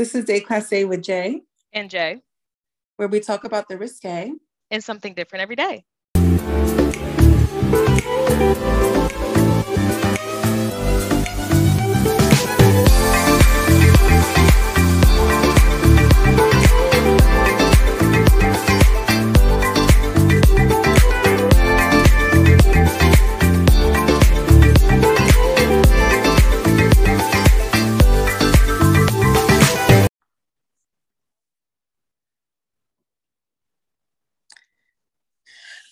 This is Day Class A with Jay and Jay, where we talk about the risque and something different every day.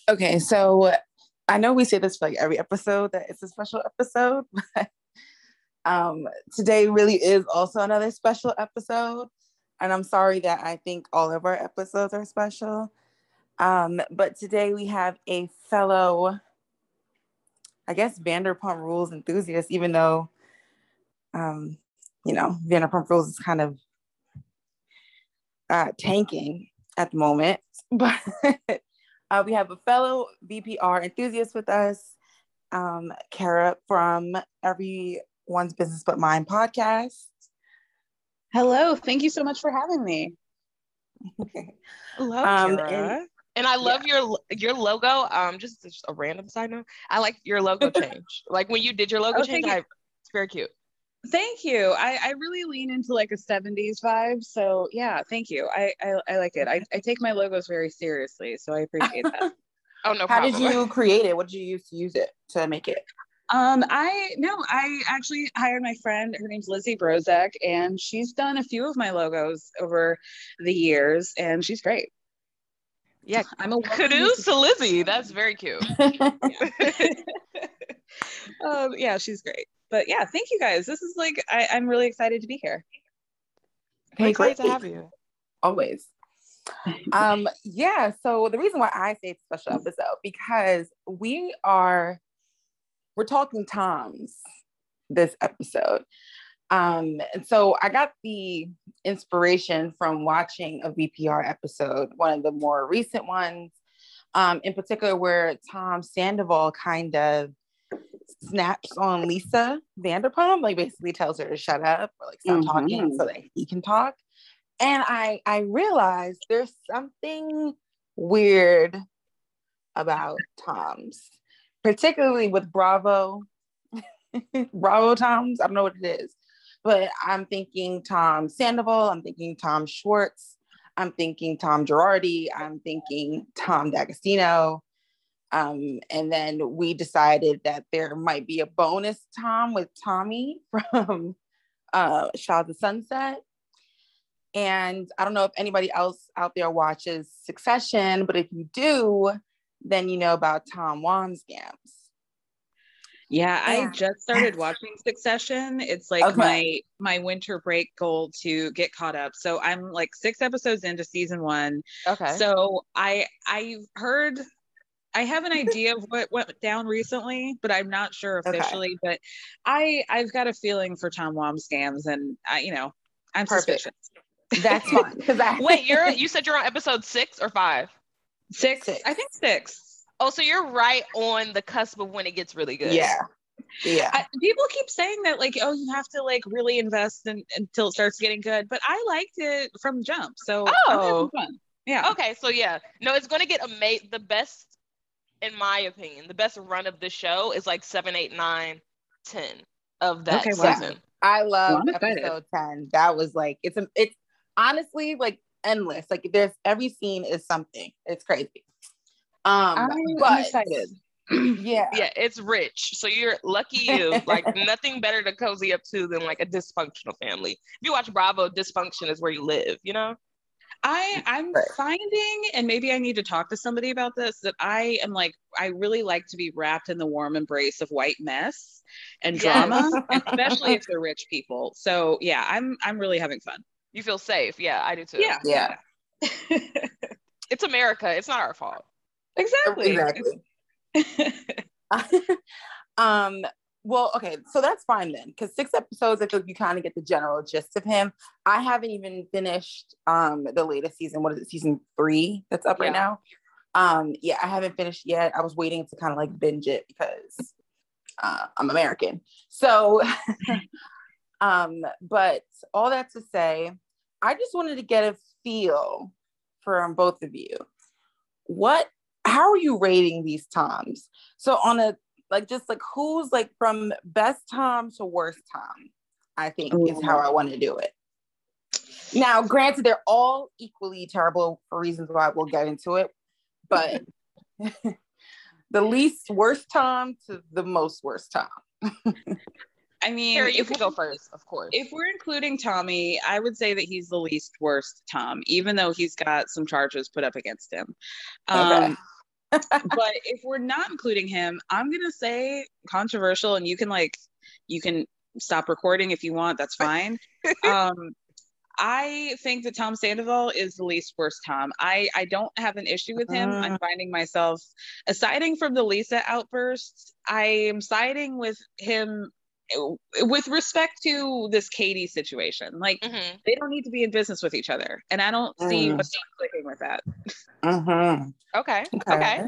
Okay, so I know we say this for like every episode that it's a special episode, but um, today really is also another special episode. And I'm sorry that I think all of our episodes are special. Um, but today we have a fellow, I guess, Vanderpump Rules enthusiast, even though, um, you know, Vanderpump Rules is kind of uh, tanking at the moment. But uh, we have a fellow VPR enthusiast with us, um, Kara from Everyone's Business But Mine podcast. Hello, thank you so much for having me. Hello, um, and, and, I love yeah. your your logo. Um, just, just a random side note. I like your logo change. like when you did your logo oh, change, I, it's very cute. Thank you. I, I really lean into like a 70s vibe. So yeah, thank you. I, I, I like it. I, I take my logos very seriously. So I appreciate that. oh, no How did you create it? What did you use to use it to make it? Um, I no, I actually hired my friend. Her name's Lizzie Brozek, and she's done a few of my logos over the years, and she's great. Yeah, I'm a kudos to Lizzie. That's very cute. um, yeah, she's great but yeah, thank you guys. This is like I, am really excited to be here. Hey, great to have you. Always. um, yeah, so the reason why I say it's a special episode because we are we're talking Toms this episode. Um, and so I got the inspiration from watching a VPR episode, one of the more recent ones, um, in particular, where Tom Sandoval kind of snaps on Lisa Vanderpump, like basically tells her to shut up or like stop mm-hmm. talking so that he can talk. And I I realized there's something weird about Tom's, particularly with Bravo. Bravo Tom's. I don't know what it is, but I'm thinking Tom Sandoval. I'm thinking Tom Schwartz. I'm thinking Tom Girardi. I'm thinking Tom D'Agostino. Um, and then we decided that there might be a bonus Tom with Tommy from uh, Shahs of Sunset. And I don't know if anybody else out there watches Succession, but if you do, then you know about Tom Wambsgans. Yeah, I just started watching Succession. It's like okay. my my winter break goal to get caught up. So I'm like six episodes into season one. Okay. So I I've heard I have an idea of what went down recently, but I'm not sure officially. Okay. But I I've got a feeling for Tom Wambsgans, and I you know I'm Perfect. suspicious. That's fine. Because I wait, you're you said you're on episode six or five? Six. six. I think six. Oh, so you're right on the cusp of when it gets really good. Yeah. Yeah. I, people keep saying that, like, oh, you have to like really invest in, until it starts getting good. But I liked it from jump. So oh, yeah. Okay, so yeah, no, it's going to get amazing. The best in my opinion, the best run of the show is like seven, eight, nine, ten of that okay, season. Wow. I love well, episode ten. That was like it's a it's honestly like endless. Like there's every scene is something. It's crazy. Um, I'm, but, I'm excited. yeah, yeah, it's rich. So you're lucky you. like nothing better to cozy up to than like a dysfunctional family. If you watch Bravo, dysfunction is where you live. You know. I I'm finding, and maybe I need to talk to somebody about this, that I am like, I really like to be wrapped in the warm embrace of white mess and drama, especially if they're rich people. So yeah, I'm I'm really having fun. You feel safe. Yeah, I do too. Yeah. Yeah. it's America. It's not our fault. Exactly. Exactly. um, well, okay, so that's fine then, because six episodes, I feel like you kind of get the general gist of him. I haven't even finished um the latest season. What is it, season three that's up yeah. right now? Um, yeah, I haven't finished yet. I was waiting to kind of like binge it because uh, I'm American. So, um, but all that to say, I just wanted to get a feel from both of you. What how are you rating these toms? So on a like just like who's like from best tom to worst tom, I think Ooh. is how I want to do it. Now, granted, they're all equally terrible for reasons why we'll get into it, but the least worst Tom to the most worst Tom. I mean, Kara, you can go first, of course. If we're including Tommy, I would say that he's the least worst Tom, even though he's got some charges put up against him. Okay. Um, But if we're not including him, I'm gonna say controversial, and you can like, you can stop recording if you want. That's fine. um, I think that Tom Sandoval is the least worst Tom. I I don't have an issue with him. Uh, I'm finding myself aside from the Lisa outbursts. I am siding with him with respect to this Katie situation. Like mm-hmm. they don't need to be in business with each other, and I don't mm. see what's clicking with that. Mm-hmm. Okay. okay. Okay.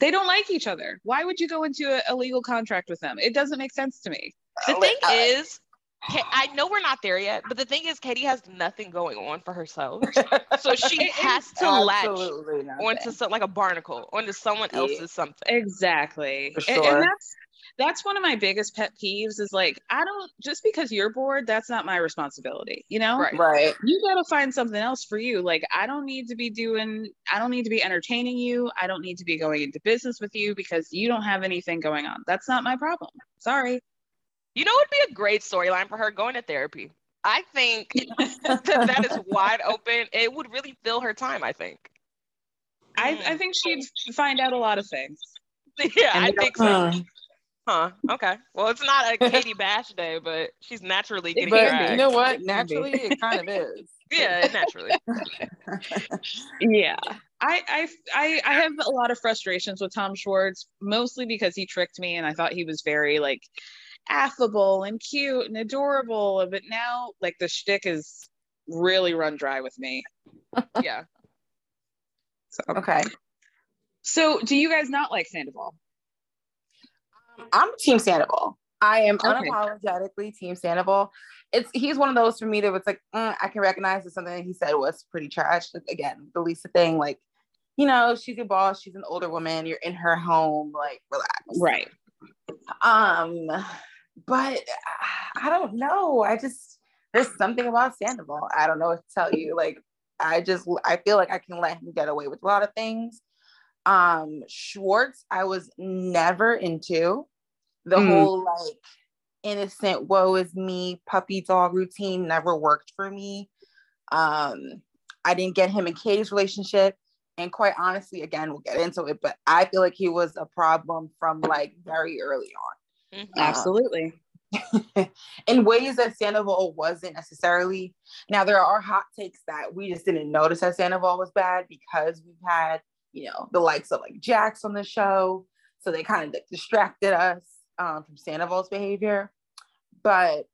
They don't like each other. Why would you go into a, a legal contract with them? It doesn't make sense to me. The thing uh, is, I know we're not there yet, but the thing is, Katie has nothing going on for herself, so she has to latch onto some, like a barnacle onto someone else's something. Exactly, sure. and, and, that's that's one of my biggest pet peeves. Is like I don't just because you're bored, that's not my responsibility. You know, right? Right. You got to find something else for you. Like I don't need to be doing. I don't need to be entertaining you. I don't need to be going into business with you because you don't have anything going on. That's not my problem. Sorry. You know, it'd be a great storyline for her going to therapy. I think that, that is wide open. It would really fill her time, I think. I, I think she'd mm. find out a lot of things. Yeah, I think so. Huh. Okay. Well, it's not a Katie Bash day, but she's naturally getting but dragged. You know what? Naturally, it kind of is. Yeah, naturally. yeah. I, I I I have a lot of frustrations with Tom Schwartz, mostly because he tricked me and I thought he was very like affable and cute and adorable. But now, like, the shtick is really run dry with me. yeah. So, okay. So, do you guys not like Sandoval? I'm Team Sandoval. I am okay. unapologetically Team Sandoval. It's he's one of those for me that was like mm, I can recognize that something that he said was pretty trash. Like, again, the Lisa thing, like you know, she's your boss. She's an older woman. You're in her home. Like, relax. Right. Um, but I don't know. I just there's something about Sandoval. I don't know what to tell you. Like I just I feel like I can let him get away with a lot of things. Um Schwartz, I was never into the mm. whole like innocent woe is me puppy dog routine never worked for me. Um I didn't get him in Katie's relationship. And quite honestly, again, we'll get into it, but I feel like he was a problem from like very early on. Mm-hmm. Absolutely. in ways that Sandoval wasn't necessarily. Now there are hot takes that we just didn't notice that Sandoval was bad because we've had, you know, the likes of like Jax on the show. So they kind of distracted us um, from Sandoval's behavior. But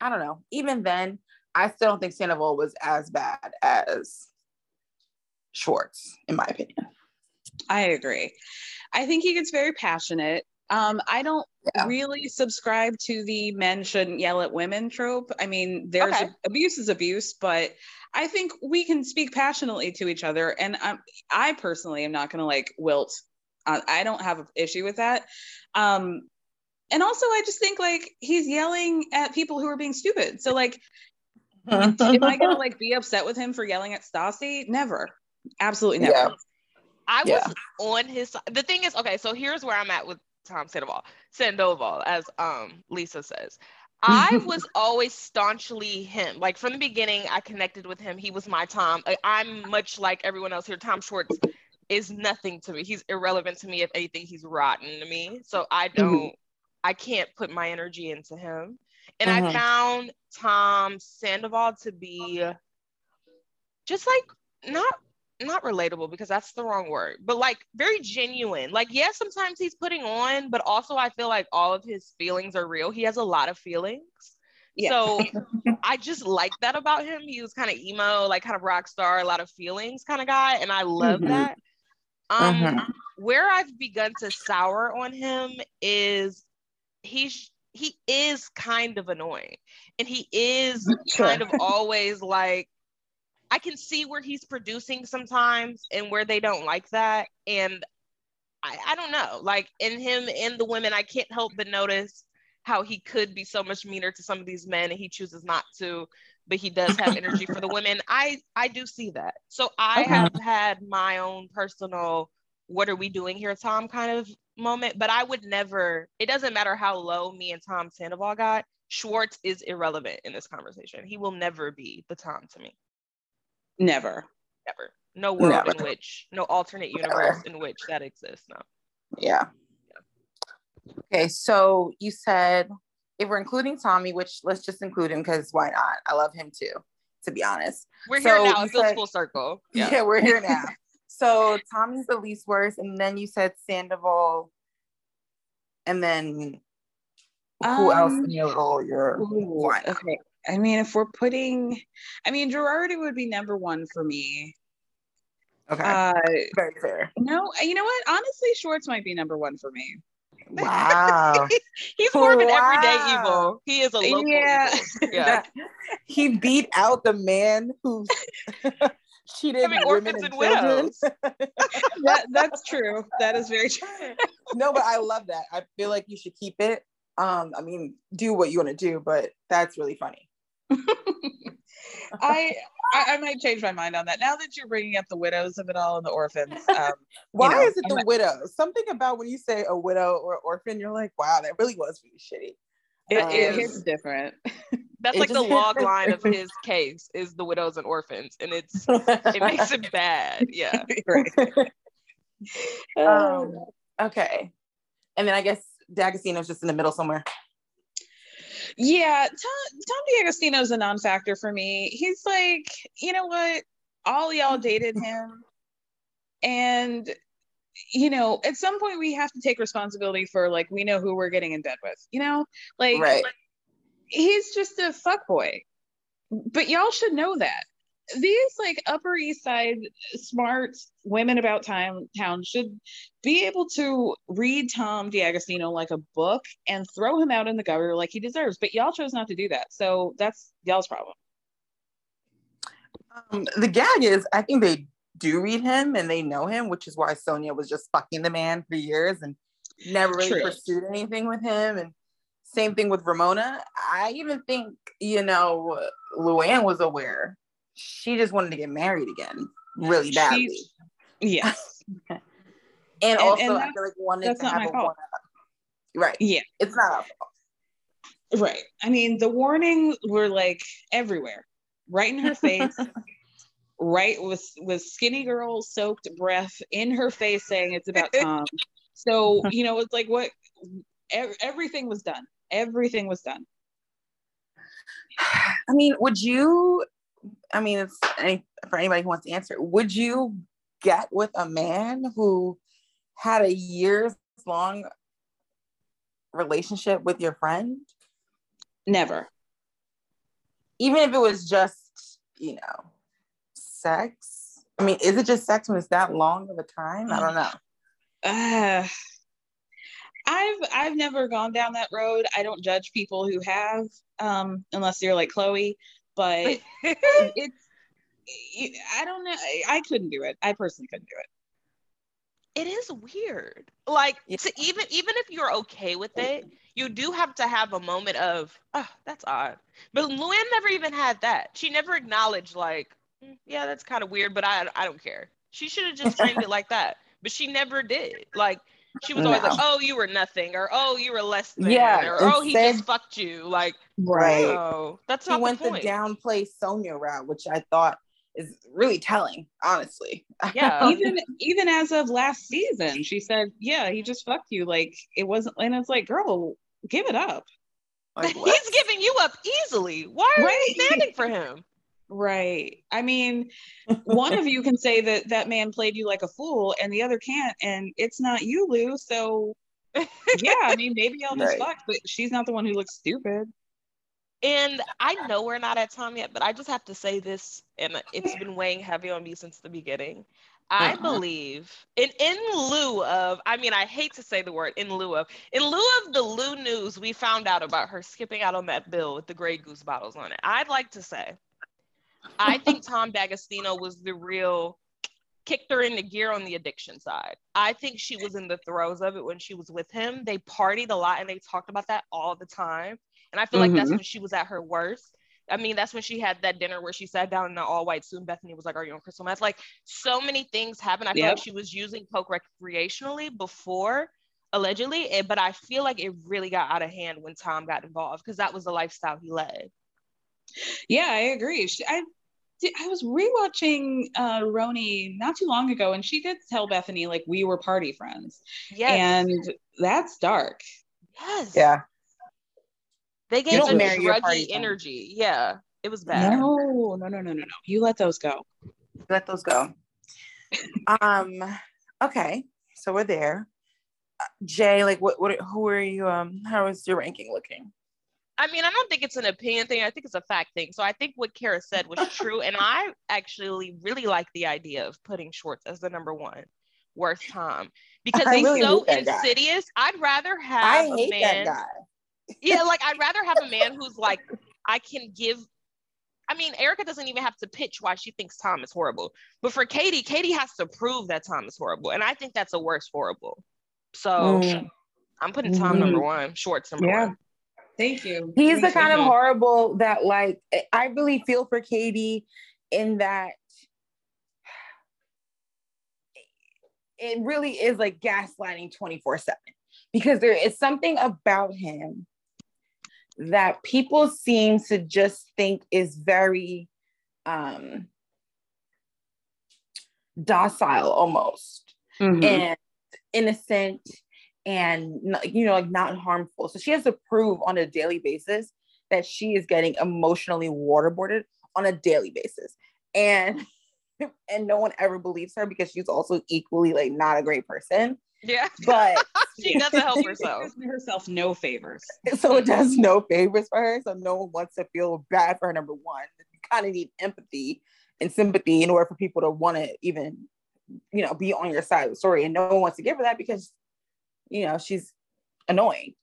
I don't know. Even then, I still don't think Sandoval was as bad as Schwartz, in my opinion. I agree. I think he gets very passionate. Um, I don't yeah. really subscribe to the men shouldn't yell at women trope. I mean, there's okay. a, abuse is abuse, but I think we can speak passionately to each other. And I'm, I personally am not going to like wilt. Uh, I don't have an issue with that. Um, and also, I just think like he's yelling at people who are being stupid. So like, am I gonna like be upset with him for yelling at Stassi? Never, absolutely never. Yeah. I was yeah. on his side. The thing is, okay, so here's where I'm at with Tom Sandoval, Sandoval, as um Lisa says. I was always staunchly him. Like from the beginning, I connected with him. He was my Tom. I'm much like everyone else here. Tom Schwartz is nothing to me. He's irrelevant to me. If anything, he's rotten to me. So I mm-hmm. don't, mm-hmm. I can't put my energy into him. And mm-hmm. I found Tom Sandoval to be just like not not relatable because that's the wrong word, but like very genuine. Like, yes, yeah, sometimes he's putting on, but also I feel like all of his feelings are real. He has a lot of feelings. Yeah. So I just like that about him. He was kind of emo, like kind of rock star, a lot of feelings kind of guy. And I love mm-hmm. that. Um, mm-hmm. where I've begun to sour on him is he's he is kind of annoying and he is sure. kind of always like I can see where he's producing sometimes and where they don't like that. And I, I don't know, like in him and the women, I can't help but notice how he could be so much meaner to some of these men and he chooses not to, but he does have energy for the women. I I do see that. So I okay. have had my own personal what are we doing here, Tom kind of moment, but I would never, it doesn't matter how low me and Tom Sandoval got, Schwartz is irrelevant in this conversation. He will never be the Tom to me. Never. Never. No world Never. in which, no alternate universe Never. in which that exists. No. Yeah. yeah. Okay, so you said if we're including Tommy, which let's just include him because why not? I love him too, to be honest. We're so here now. It feels full circle. Yeah. yeah, we're here now. so Tommy's the least worst, and then you said Sandoval, and then who um, else in your role? Your okay. I mean, if we're putting, I mean, Girardi would be number one for me. Okay. Uh, Very fair. No, you know what? Honestly, Schwartz might be number one for me. Wow. He's more of an wow. everyday evil. He is a local yeah. evil. Yeah. he beat out the man who cheated I women and, and widows. that, that's true. That is very true. no, but I love that. I feel like you should keep it. Um, I mean, do what you want to do, but that's really funny. I, I, I might change my mind on that now that you're bringing up the widows of it all and the orphans. Um, Why you know, is it the widows? Something about when you say a widow or orphan, you're like, wow, that really was really shitty. It, um, it hits different. That's like the log line of his case is the widows and orphans, and it's it makes it bad. Yeah. Right. um, okay, and then I guess D'Agostino's just in the middle somewhere. Yeah, Tom, Tom is a non-factor for me. He's like, you know what? All y'all dated him, and you know, at some point we have to take responsibility for like we know who we're getting in bed with. You know, like, right. like he's just a fuck boy, but y'all should know that these like upper east side smart women about time town should be able to read tom d'agostino like a book and throw him out in the gutter like he deserves but y'all chose not to do that so that's y'all's problem um, the gag is i think they do read him and they know him which is why sonja was just fucking the man for years and never really True. pursued anything with him and same thing with ramona i even think you know luann was aware she just wanted to get married again really badly. yes. and, and, also, and I feel like wanted to have a one Right. Yeah. It's not our fault. Right. I mean, the warnings were like everywhere, right in her face, right with with skinny girl soaked breath in her face saying it's about Tom. so you know, it's like what everything was done. Everything was done. I mean, would you I mean, it's any, for anybody who wants to answer. Would you get with a man who had a years long relationship with your friend? Never. Even if it was just, you know, sex. I mean, is it just sex when it's that long of a time? I don't know. Uh, I've I've never gone down that road. I don't judge people who have, um, unless you're like Chloe but it's I don't know. I couldn't do it. I personally couldn't do it. It is weird. Like yeah. to even even if you're okay with it, you do have to have a moment of, oh, that's odd. But Luann never even had that. She never acknowledged like, mm, yeah, that's kind of weird, but I I don't care. She should have just framed it like that. But she never did. Like she was always no. like, "Oh, you were nothing," or "Oh, you were less than," yeah, or "Oh, he just fucked you." Like, right? No, that's not he went the, the downplay Sonja route, which I thought is really telling, honestly. Yeah, even even as of last season, she said, "Yeah, he just fucked you." Like it wasn't, and it's like, girl, give it up. Like, He's giving you up easily. Why are right. you standing for him? Right. I mean, one of you can say that that man played you like a fool, and the other can't, and it's not you, Lou. So, yeah, I mean, maybe I'll just right. fuck, but she's not the one who looks stupid. And I know we're not at time yet, but I just have to say this, and it's been weighing heavy on me since the beginning. I uh-huh. believe in in lieu of, I mean, I hate to say the word in lieu of, in lieu of the Lou news we found out about her skipping out on that bill with the Grey Goose bottles on it. I'd like to say, I think Tom D'Agostino was the real kicked her into gear on the addiction side. I think she was in the throes of it when she was with him. They partied a lot and they talked about that all the time. And I feel mm-hmm. like that's mm-hmm. when she was at her worst. I mean, that's when she had that dinner where she sat down in the all white suit. And Bethenny was like, Are you on crystal meth? Like, so many things happened. I feel yep. like she was using Coke recreationally before, allegedly. But I feel like it really got out of hand when Tom got involved because that was the lifestyle he led. Yeah, I agree. She, I I was rewatching uh, RHONY not too long ago, and she did tell Bethenny like we were party friends. Yes, and that's dark. Yes. Yeah. They gave them druggy energy. Friend. Yeah, it was bad. No, no, no, no, no, no. You let those go. Let those go. um. Okay, so we're there. Uh, Jay, like, what, what, who are you? Um, how is your ranking looking? I mean, I don't think it's an opinion thing. I think it's a fact thing. So I think what Kara said was true, and I actually really like the idea of putting Schwartz as the number one worst Tom because he's really so insidious. Guy. I'd rather have I a man yeah, like I'd rather have a man who's like, I can give. I mean, Erika doesn't even have to pitch why she thinks Tom is horrible. But for Katie, Katie has to prove that Tom is horrible. And I think that's a worse horrible. So mm. I'm putting Tom mm. number one, Schwartz number yeah. one. Thank you. He's the kind of horrible that, like, I really feel for Katie in that it really is like gaslighting 24 7 because there is something about him that people seem to just think is very um, docile almost mm-hmm. and innocent and you know like not harmful so she has to prove on a daily basis that she is getting emotionally waterboarded on a daily basis and and no one ever believes her because she's also equally like not a great person yeah. But she doesn't help herself. herself no favors. So it does no favors for her. So no one wants to feel bad for her, number one. You kind of need empathy and sympathy in order for people to want to even, you know, be on your side of the story. And no one wants to give her that because, you know, she's annoying.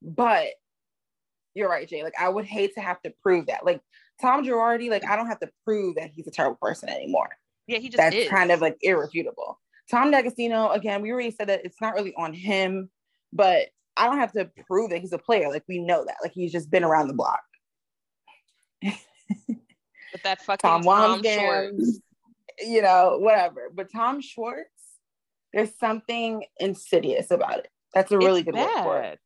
But you're right, Jay. Like I would hate to have to prove that. Like Tom Girardi, like I don't have to prove that he's a terrible person anymore. Yeah, he just that's is. kind of like irrefutable. Tom D'Agostino, again, we already said that it's not really on him, but I don't have to prove that he's a player. Like we know that. Like he's just been around the block. But that fucking Tom, Tom Schwartz. You know, whatever. But Tom Schwartz, there's something insidious about it. That's a really it's good bad. word for it.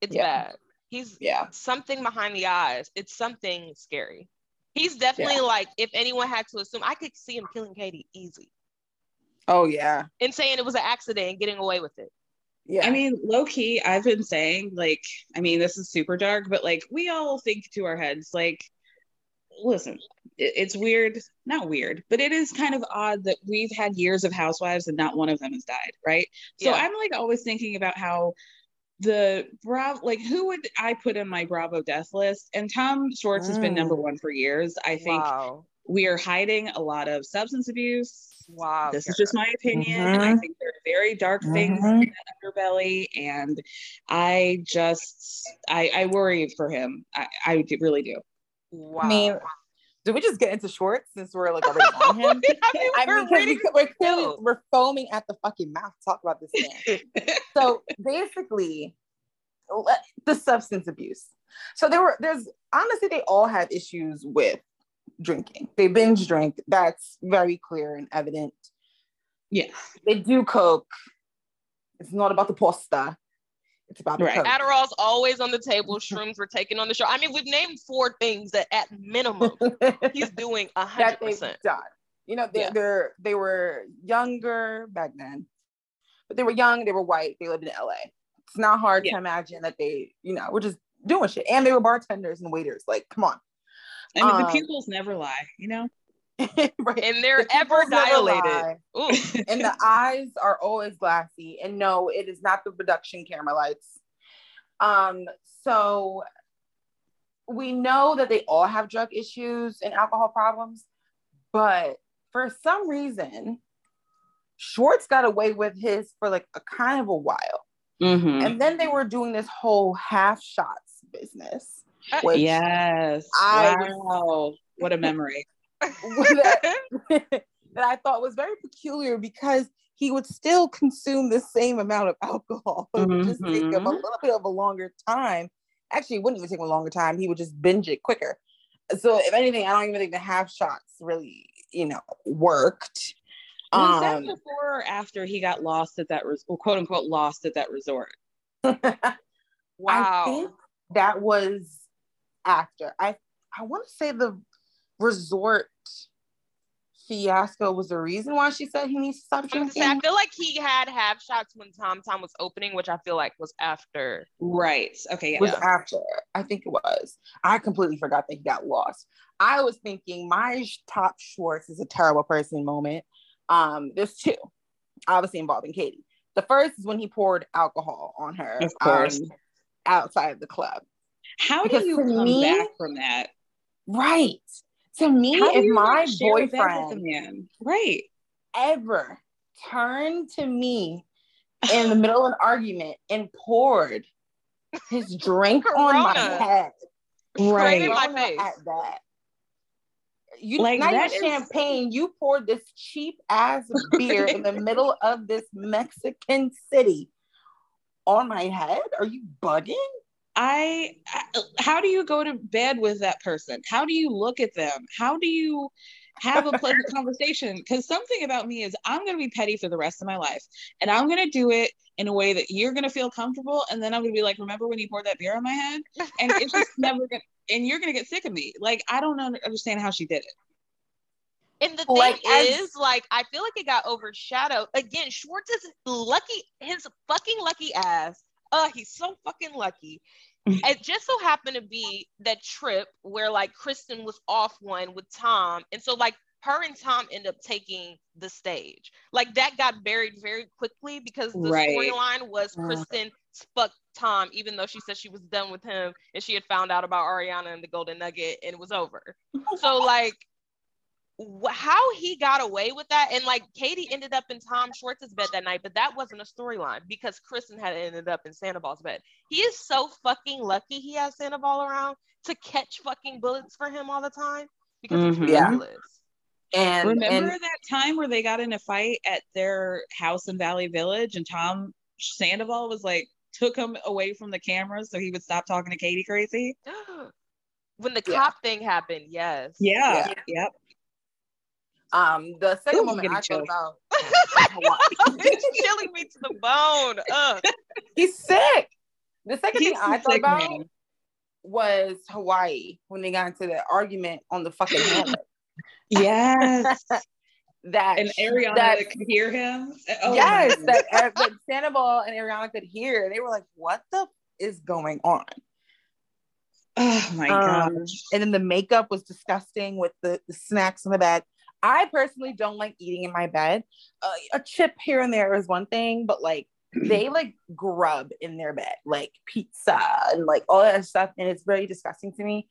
It's yeah. bad. He's yeah something behind the eyes. It's something scary. He's definitely yeah. like, if anyone had to assume, I could see him killing Katie easy. Oh yeah. And saying it was an accident and getting away with it. Yeah. I mean, low key, I've been saying, like, I mean, this is super dark, but like, we all think to our heads, like, listen, it's weird, not weird, but it is kind of odd that we've had years of housewives and not one of them has died, right? So yeah. I'm like always thinking about how the Bravo, like, who would I put in my Bravo death list? And Tom Schwartz mm. has been number mm. one for years. I think wow. we are hiding a lot of substance abuse Wow. This is just my opinion. Mm-hmm. I think there are very dark things mm-hmm. in the underbelly. And I just, I, I worry for him. I, I really do. Wow. I mean, did we just get into Schwartz since we're like already on him? I mean, I mean we're, we, we're, clearly, we're foaming at the fucking mouth talk about this man. so basically, the substance abuse. So there were, there's honestly, they all have issues with drinking. They binge drink. That's very clear and evident. Yeah. They do coke. It's not about the pasta. It's about right. Coke. Adderall's always on the table. Shrooms were taken on the show. I mean, we've named four things that at minimum he's doing a hundred percent. You know, they, yeah. they're they were younger back then, but they were young. They were white. They lived in LA. It's not hard yeah. to imagine that they, you know, were just doing shit. And they were bartenders and waiters. Like, come on. I mean, um, the pupils never lie, you know? right. And they're the ever dilated. and the eyes are always glassy. And no, it is not the production camera lights. Um, so we know that they all have drug issues and alcohol problems, but for some reason, Schwartz got away with his for like a kind of a while. Mm-hmm. And then they were doing this whole half shots business. Uh, yes. I wow. what a memory. That, that I thought was very peculiar because he would still consume the same amount of alcohol. It would just take him a mm-hmm. little bit of a longer time. Actually, it wouldn't even take him a longer time. He would just binge it quicker. So, if anything, I don't even think the half shots really, you know, worked. Was um, that before or after he got lost at that, res- quote unquote, lost at that resort? wow. I think that was after. I I want to say the resort fiasco was the reason why she said he needs to stop drinking. I feel like he had half shots when Tom Tom was opening, which I feel like was after. Right. Okay. Yeah. Was after. I think it was. I completely forgot that he got lost. I was thinking my top Schwartz is a terrible person moment. Um, there's two, obviously involving Katie. The first is when he poured alcohol on her. Of course. Um, outside of the club. How because do you come me, back from that? Right. To me, if my boyfriend, right, ever turned to me in the middle of an argument and poured his drink on my head, right, in my face. at that. You like not that is... champagne. You poured this cheap ass beer in the middle of this Mexican city on my head. Are you bugging? I, how do you go to bed with that person? How do you look at them? How do you have a pleasant conversation? Because something about me is I'm going to be petty for the rest of my life, and I'm going to do it in a way that you're going to feel comfortable, and then I'm going to be like, remember when you poured that beer on my head? And it's just never going. to And you're going to get sick of me. Like I don't understand how she did it. And the thing like, is, as, like, I feel like it got overshadowed. Again, Schwartz is lucky, his fucking lucky ass. Uh, he's so fucking lucky it just so happened to be that trip where like Kristen was off one with Tom. And so like her and Tom end up taking the stage. Like that got buried very quickly because the right. storyline was Kristen fucked Tom, even though she said she was done with him and she had found out about Ariana and the Golden Nugget and it was over. so like how he got away with that and like katie ended up in tom schwartz's bed that night but that wasn't a storyline because kristen had ended up in sandoval's bed he is so fucking lucky he has sandoval around to catch fucking bullets for him all the time because mm-hmm. it's ridiculous and remember and, that time where they got in a fight at their house in valley village and tom sandoval was like took him away from the camera so he would stop talking to katie crazy when the cop yeah. thing happened yes yeah, yeah. yep um, the second Ooh, moment I thought about it's chilling me to the bone. He's sick. The second He's thing I thought about man. was Hawaii when they got into the argument on the fucking hammock. Yes. that and Ariana that, could hear him. Oh yes, that, that Sandoval and Ariana could hear. They were like, "What the is going on?" Oh my um, gosh! And then the makeup was disgusting with the, the snacks in the bed. I personally don't like eating in my bed. Uh, a chip here and there is one thing, but like they like grub in their bed, like pizza and like all that stuff, and it's very disgusting to me.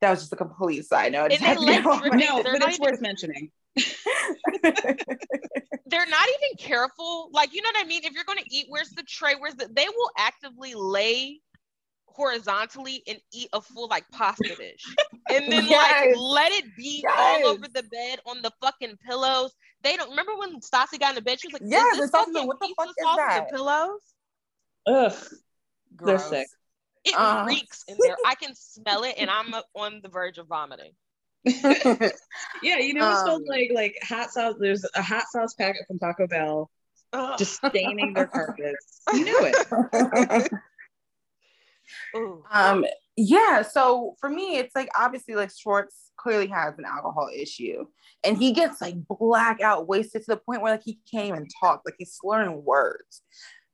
That was just a complete side note. Like, no, but it's worth mentioning. they're not even careful. Like, you know what I mean? If you're going to eat, where's the tray? Where's the? They will actively lay horizontally and eat a full like pasta dish. And then yes. like let it be yes. all over the bed on the fucking pillows. They don't remember when Stassi got in the bed, she was like, Yeah, this fucking what the fuck is that? The pillows? Ugh. Gross. They're sick. It uh. reeks in there. I can smell it and I'm on the verge of vomiting. yeah, you know, it smells um, like like hot sauce. There's a hot sauce packet from Taco Bell just staining their carpets. You knew it. Um, yeah. So for me, it's like obviously like Schwartz clearly has an alcohol issue, and he gets like blackout wasted to the point where like he can't even talk, like he's slurring words.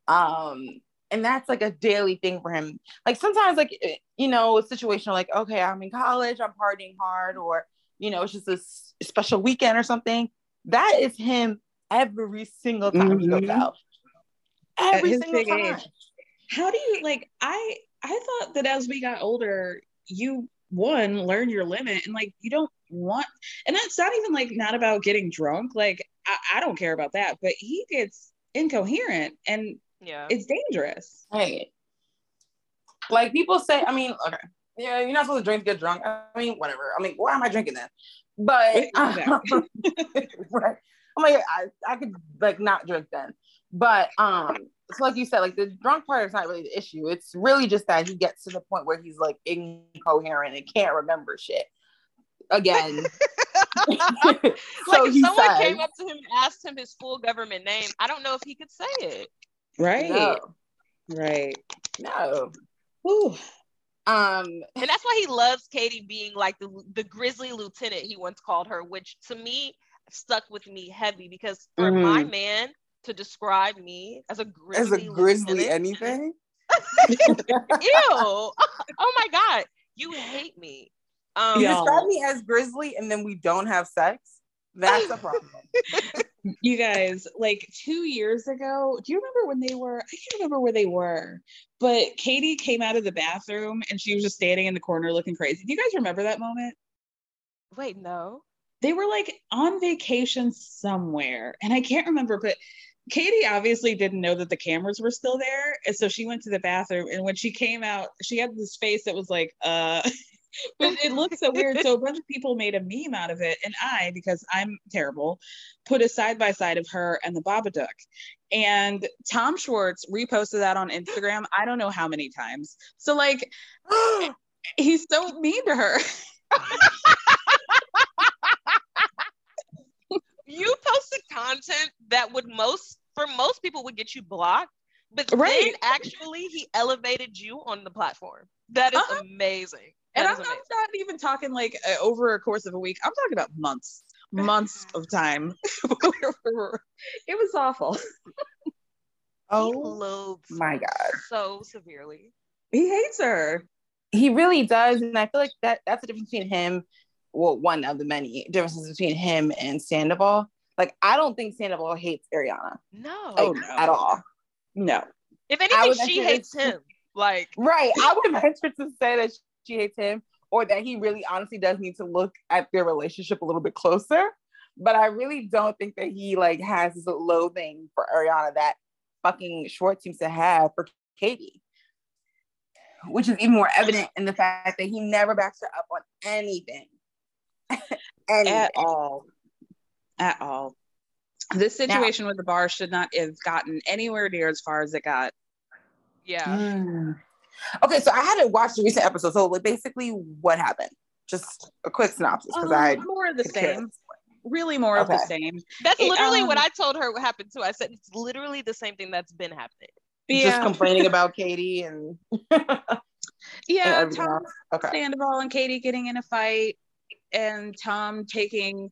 Um, and that's like a daily thing for him. Like sometimes, like eh, you know, a situation like okay, I'm in college, I'm partying hard, or you know, it's just a special weekend or something. That is him every single time mm-hmm. he goes mm-hmm. out. Every single time. Age. How do you like? I I thought that as we got older, you one, learn your limit, and like you don't want, and that's not even like not about getting drunk. Like I, I don't care about that, but he gets incoherent and Yeah. it's dangerous. right like people say, I mean, okay, yeah, you're not supposed to drink to get drunk. I mean, whatever. I mean, why am I drinking then? But right. I'm like, I, I could like not drink then. But um, it's like you said, like the drunk part is not really the issue. It's really just that he gets to the point where he's like incoherent and can't remember shit again. like so if someone says, came up to him and asked him his full government name, I don't know if he could say it. Right. no, Right. no. Ooh. Um, And that's why he loves Katie being like the the grizzly lieutenant he once called her, which to me stuck with me heavy because for my man to describe me as a grizzly as a grizzly anything. Ew. Oh my god. You hate me. Um You describe me as grizzly and then we don't have sex. That's a problem. You guys, like two years ago, do you remember when they were? I can't remember where they were, but Katie came out of the bathroom and she was just standing in the corner looking crazy. Do you guys remember that moment? wait, no. They were like on vacation somewhere, and I can't remember, but Katie obviously didn't know that the cameras were still there. And so she went to the bathroom, and when she came out, she had this face that was like, uh, but it looked so weird. So a bunch of people made a meme out of it. And I, because I'm terrible, put a side by side of her and the Babadook. And Tom Schwartz reposted that on Instagram. I don't know how many times. So, like, he's so mean to her. You posted content that would most for most people would get you blocked, but then actually he elevated you on the platform. That is Uh-huh. amazing. And That I'm not, amazing. not even talking like uh, over a course of a week. I'm talking about months, months of time. it was awful. Oh my God. so severely. He hates her. he really does. And I feel like that that's the difference between him, well, one of the many differences between him and Sandoval. Like, I don't think Sandoval hates Ariana No. Oh, no. at all. No. If anything, she actually- hates him. Like Right. I would venture to say that she hates him or that he really honestly does need to look at their relationship a little bit closer. But I really don't think that he like has this loathing for Ariana that fucking Schwartz seems to have for Katie. Which is even more evident in the fact that he never backs her up on anything. anything. At all. At all. This situation with the bar should not have gotten anywhere near as far as it got. yeah. Mm. Okay, so I hadn't watched the recent episode. So like basically what happened? Just a quick synopsis because Um, I more of the could care same. Really more of the same. That's It, literally what um, I told her what happened too. I said it's literally the same thing that's been happening. Yeah. just complaining about Katie and, and yeah. everything Tom. Okay. Sandoval and Katie getting in a fight, and Tom taking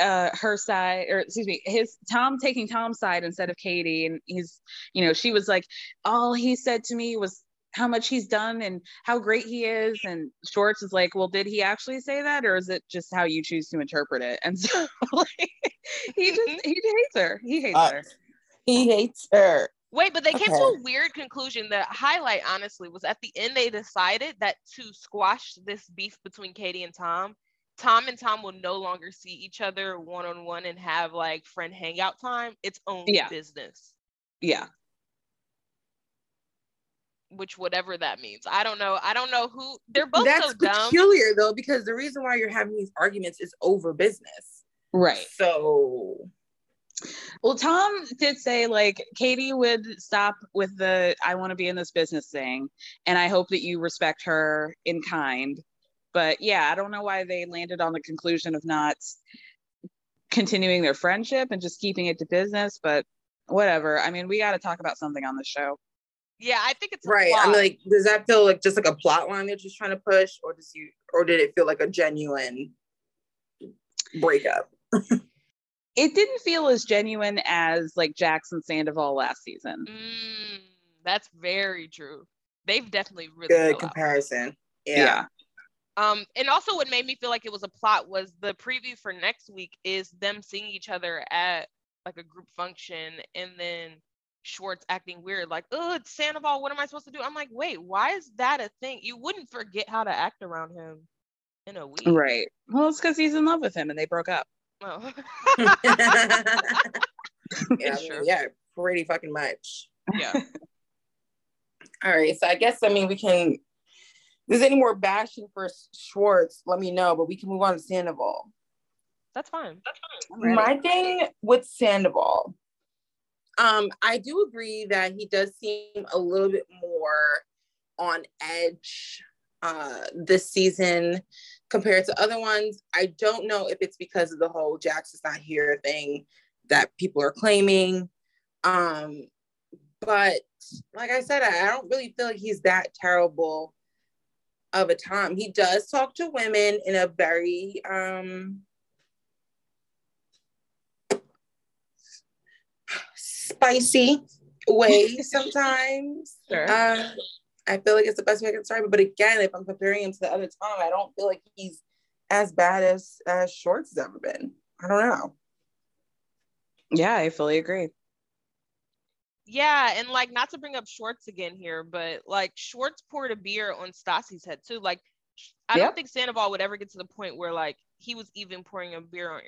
uh her side or excuse me his Tom taking Tom's side instead of Katie. And he's you know she was like all he said to me was how much he's done and how great he is. And Schwartz is like well did he actually say that or is it just how you choose to interpret it? And so like he just he hates her. He hates Uh, her. He hates her. Wait, but they came to a weird conclusion. The highlight, honestly, was at the end they decided that to squash this beef between Katie and Tom, Tom and Tom will no longer see each other one on one and have like friend hangout time. It's only Yeah. business, yeah which whatever that means. I don't know. I don't know who they're both That's so dumb. peculiar though, because the reason why you're having these arguments is over business. right So Well, Tom did say like Katie would stop with the I want to be in this business thing, and I hope that you respect her in kind. But yeah, I don't know why they landed on the conclusion of not continuing their friendship and just keeping it to business. But whatever. I mean, we got to talk about something on the show. Yeah, I think it's a right. I'm like, does that feel like just like a plot line they're just trying to push, or does you or did it feel like a genuine breakup? It didn't feel as genuine as like Jax and Sandoval last season. Mm, that's very true. They've definitely really Good fell out. comparison. Yeah. Um, and also what made me feel like it was a plot was the preview for next week is them seeing each other at like a group function and then Schwartz acting weird, like, oh, it's Sandoval. What am I supposed to do? I'm like, wait, why is that a thing? You wouldn't forget how to act around him in a week. Right. Well, it's because he's in love with him and they broke up. Oh. yeah, I mean, yeah, pretty fucking much. yeah. All right. So I guess I mean we can. If there's any more bashing for Schwartz? Let me know. But we can move on to Sandoval. That's fine. That's fine. My thing with Sandoval, um, I do agree that he does seem a little bit more on edge uh, this season compared to other ones. I don't know if it's because of the whole Jax's not here thing that people are claiming. Um, but like I said, I, I don't really feel like he's that terrible of a time. He does talk to women in a very um spicy way sometimes. Sure. Uh, I feel like it's the best way I can it. But again, if I'm comparing him to the other Tom, I don't feel like he's as bad as as Schwartz has ever been. I don't know. Yeah, I fully agree. Yeah, and like not to bring up Schwartz again here, but like Schwartz poured a beer on Stassi's head too. Like I yep. don't think Sandoval would ever get to the point where like he was even pouring a beer on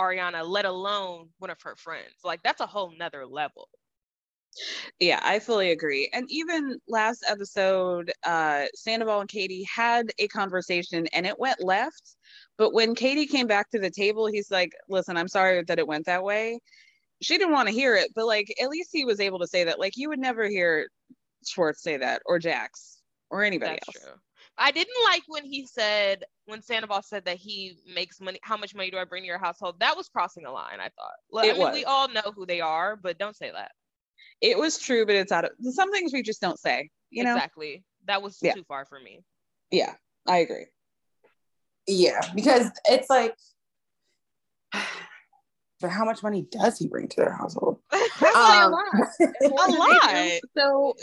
Ariana, let alone one of her friends. Like that's a whole nother level. Yeah, I fully agree. And even last episode, uh, Sandoval and Katie had a conversation and it went left. But when Katie came back to the table, he's like, listen, I'm sorry that it went that way. She didn't want to hear it, but like at least he was able to say that. Like you would never hear Schwartz say that or Jax or anybody That's else. True. I didn't like when he said when Sandoval said that he makes money. How much money do I bring to your household? That was crossing a line. I thought. Like, it I mean, was. we all know who they are, but don't say that. It was true, but it's out of some things we just don't say. You know exactly. That was yeah. too far for me. Yeah, I agree. Yeah, because it's like, but how much money does he bring to their household? That's um, a lot. a lot. So.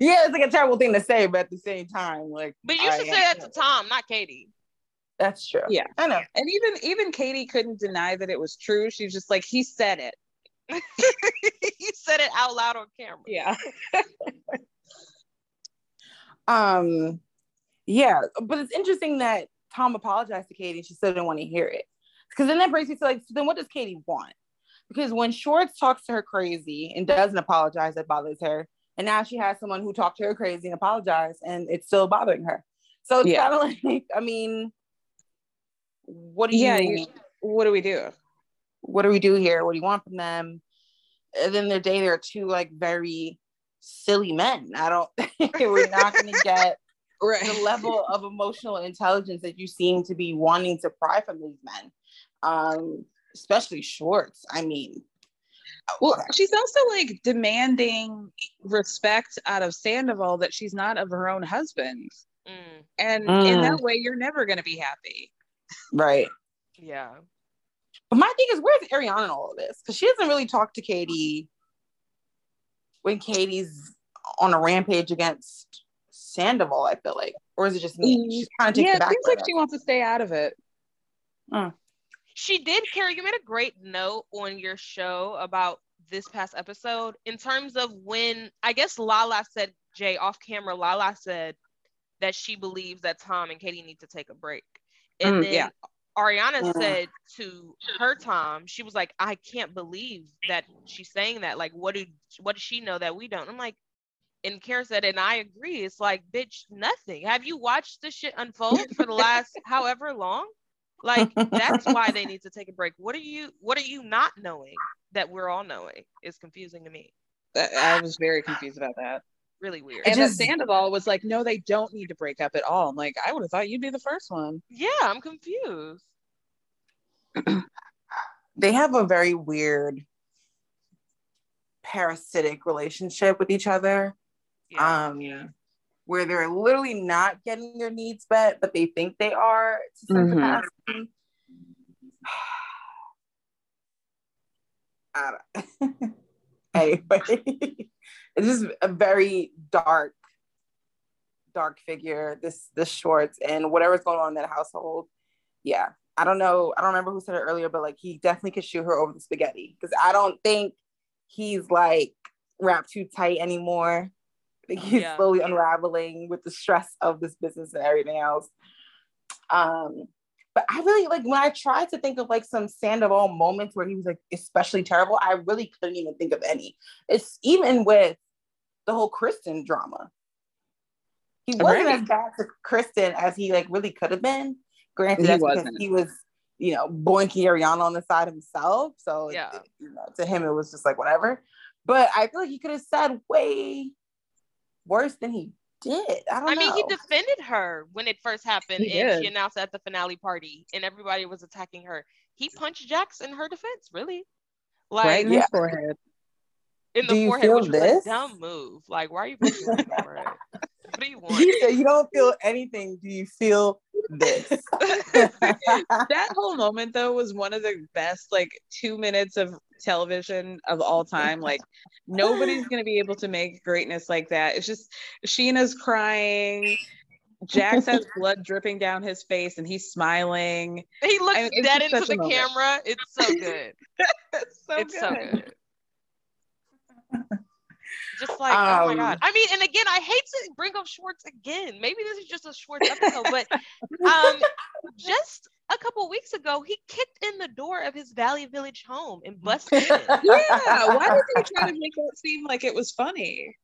yeah, it's like a terrible thing to say, but at the same time, like. But you should I say that to Tom, not Katie. That's true. Yeah, I know. And even even Katie couldn't deny that it was true. She's just like, he said it. he said it out loud on camera. Yeah. um, yeah, but it's interesting that Tom apologized to Katie. She still didn't want to hear it. Because then that brings me to like, so then what does Katie want? Because when Schwartz talks to her crazy and doesn't apologize, that bothers her. And now she has someone who talked to her crazy and apologized, and it's still bothering her. So it's yeah. kind of like, I mean, what do you, yeah, you, what do we do? What do we do here? What do you want from them? And then their day, they're two like very silly men. I don't, think we're not going to get right. the level of emotional intelligence that you seem to be wanting to pry from these men. Um, especially Schwartz. I mean, well, she's also like demanding respect out of Sandoval that she's not of her own husband. Mm. And mm. in that way, you're never going to be happy. Right. Yeah. But my thing is, where's Ariana in all of this? Because she doesn't really talk to Katie when Katie's on a rampage against Sandoval, I feel like. Or is it just me? Mm, She's kind of Yeah, it seems like she wants to stay out of it. Mm. She did, Kara. You made a great note on your show about this past episode in terms of when I guess Lala said, Jay, off camera, Lala said that she believes that Tom and Katie need to take a break. And mm, then yeah. Ariana mm. said to her Tom, she was like, I can't believe that she's saying that. Like, what do what does she know that we don't? I'm like, and Kara said, and I agree. It's like, bitch, nothing. Have you watched this shit unfold for the last however long? Like, that's why they need to take a break. What are you what are you not knowing that we're all knowing is confusing to me. I was very confused about that really weird. And just, Sandoval was like, no, they don't need to break up at all. I'm like, I would have thought you'd be the first one. Yeah, I'm confused. they have a very weird parasitic relationship with each other. Yeah. Um, yeah. Where they're literally not getting their needs met, but they think they are to some mm-hmm. capacity. anyway it's just a very dark dark figure this this Schwartz and whatever's going on in that household yeah I don't know, I don't remember who said it earlier, but like he definitely could shoot her over the spaghetti because I don't think he's like wrapped too tight anymore. Like he's yeah. slowly unraveling with the stress of this business and everything else. Um, but I really like when I tried to think of like some Sandoval moments where he was like especially terrible, I really couldn't even think of any. It's even with the whole Kristen drama. He wasn't right. as bad to Kristen as he like really could have been. Granted, he that's wasn't. because he was, you know, boinking Ariana on the side himself. So yeah, it, you know, to him it was just like whatever. But I feel like he could have said way worse than he did. I don't I mean, he defended her when it first happened, he and did. she announced at the finale party, and everybody was attacking her. He punched Jax in her defense, really. Like right in yeah. the forehead. In the forehead, which this? was a dumb move. Like, why are you punching in forehead? What do you want? You said you don't feel anything. Do you feel this? that whole moment though was one of the best like two minutes of television of all time. Like nobody's gonna be able to make greatness like that. It's just Scheana's crying. Jax has blood dripping down his face and he's smiling. He looks I mean, dead into the camera. It's so good. it's so it's good. so good. Just like, um, oh my god. Um, I mean, and again, I hate to bring up Schwartz again. Maybe this is just a Schwartz episode, but um, just a couple weeks ago, he kicked in the door of his Valley Village home and busted in. Yeah, why did they try to make that seem like it was funny?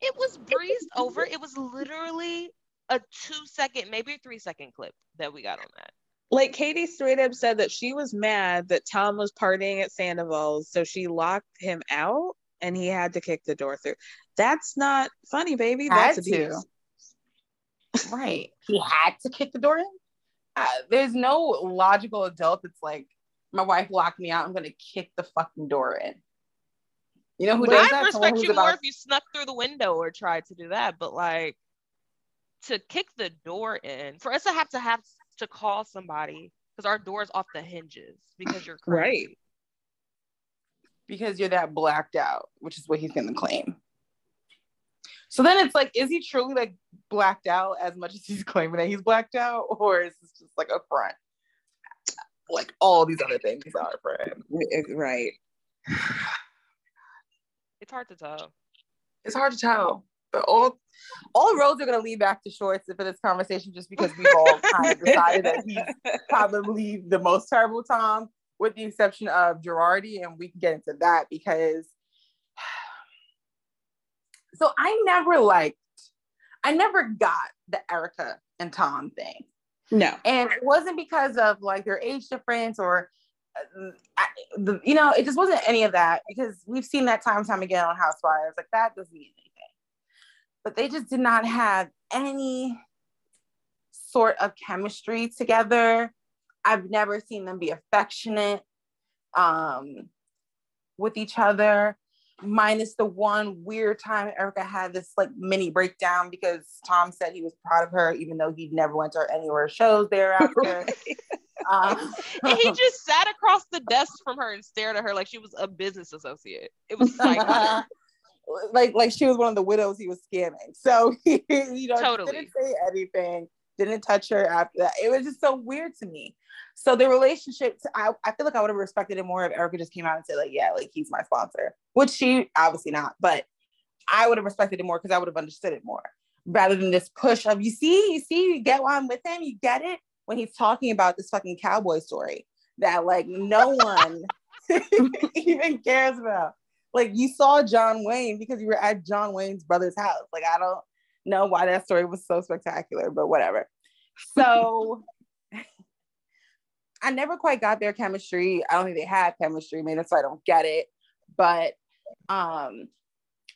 It was breezed over. It was literally a two second, maybe three second clip that we got on that. Like Katie straight up said that she was mad that Tom was partying at Sandoval's, so she locked him out and he had to kick the door through. That's not funny, baby. That's abuse. right. He had to kick the door in. Uh, there's no logical adult that's like, my wife locked me out. I'm gonna kick the fucking door in. You know who well, does that? I respect you about- more if you snuck through the window or tried to do that, but like to kick the door in for us to have to have to call somebody because our door's off the hinges because you're crazy. right because you're that blacked out, which is what he's going to claim. So then it's like, is he truly like blacked out as much as he's claiming that he's blacked out, or is this just like a front? Like all these other things are for him. Right. It's hard to tell. It's hard to tell. But all all roads are gonna lead back to Schwartz for this conversation just because we've all kind of decided that he's probably the most terrible Tom with the exception of Girardi, and we can get into that because so I never liked, I never got the Erika and Tom thing. No. And it wasn't because of like their age difference or uh, I, the, you know, it just wasn't any of that because we've seen that time and time again on Housewives. Like that doesn't mean anything. But they just did not have any sort of chemistry together. I've never seen them be affectionate um, with each other, minus the one weird time Erika had this like mini breakdown because Tom said he was proud of her, even though he never went to any of her shows thereafter. um, and he just sat across the desk from her and stared at her like she was a business associate. It was like. like like she was one of the widows he was scamming. So he, you know, totally. didn't say anything didn't touch her after that. It was just so weird to me. So the relationship, I, I feel like I would have respected it more if Erika just came out and said, like, yeah, like he's my sponsor, which she obviously not, but I would have respected it more because I would have understood it more rather than this push of, you see, you see, you get why I'm with him, you get it when he's talking about this fucking cowboy story that like no one even cares about. Like you saw John Wayne because you were at John Wayne's brother's house. Like I don't know why that story was so spectacular, but whatever. So I never quite got their chemistry. I don't think they had chemistry, maybe that's why I don't get it. But um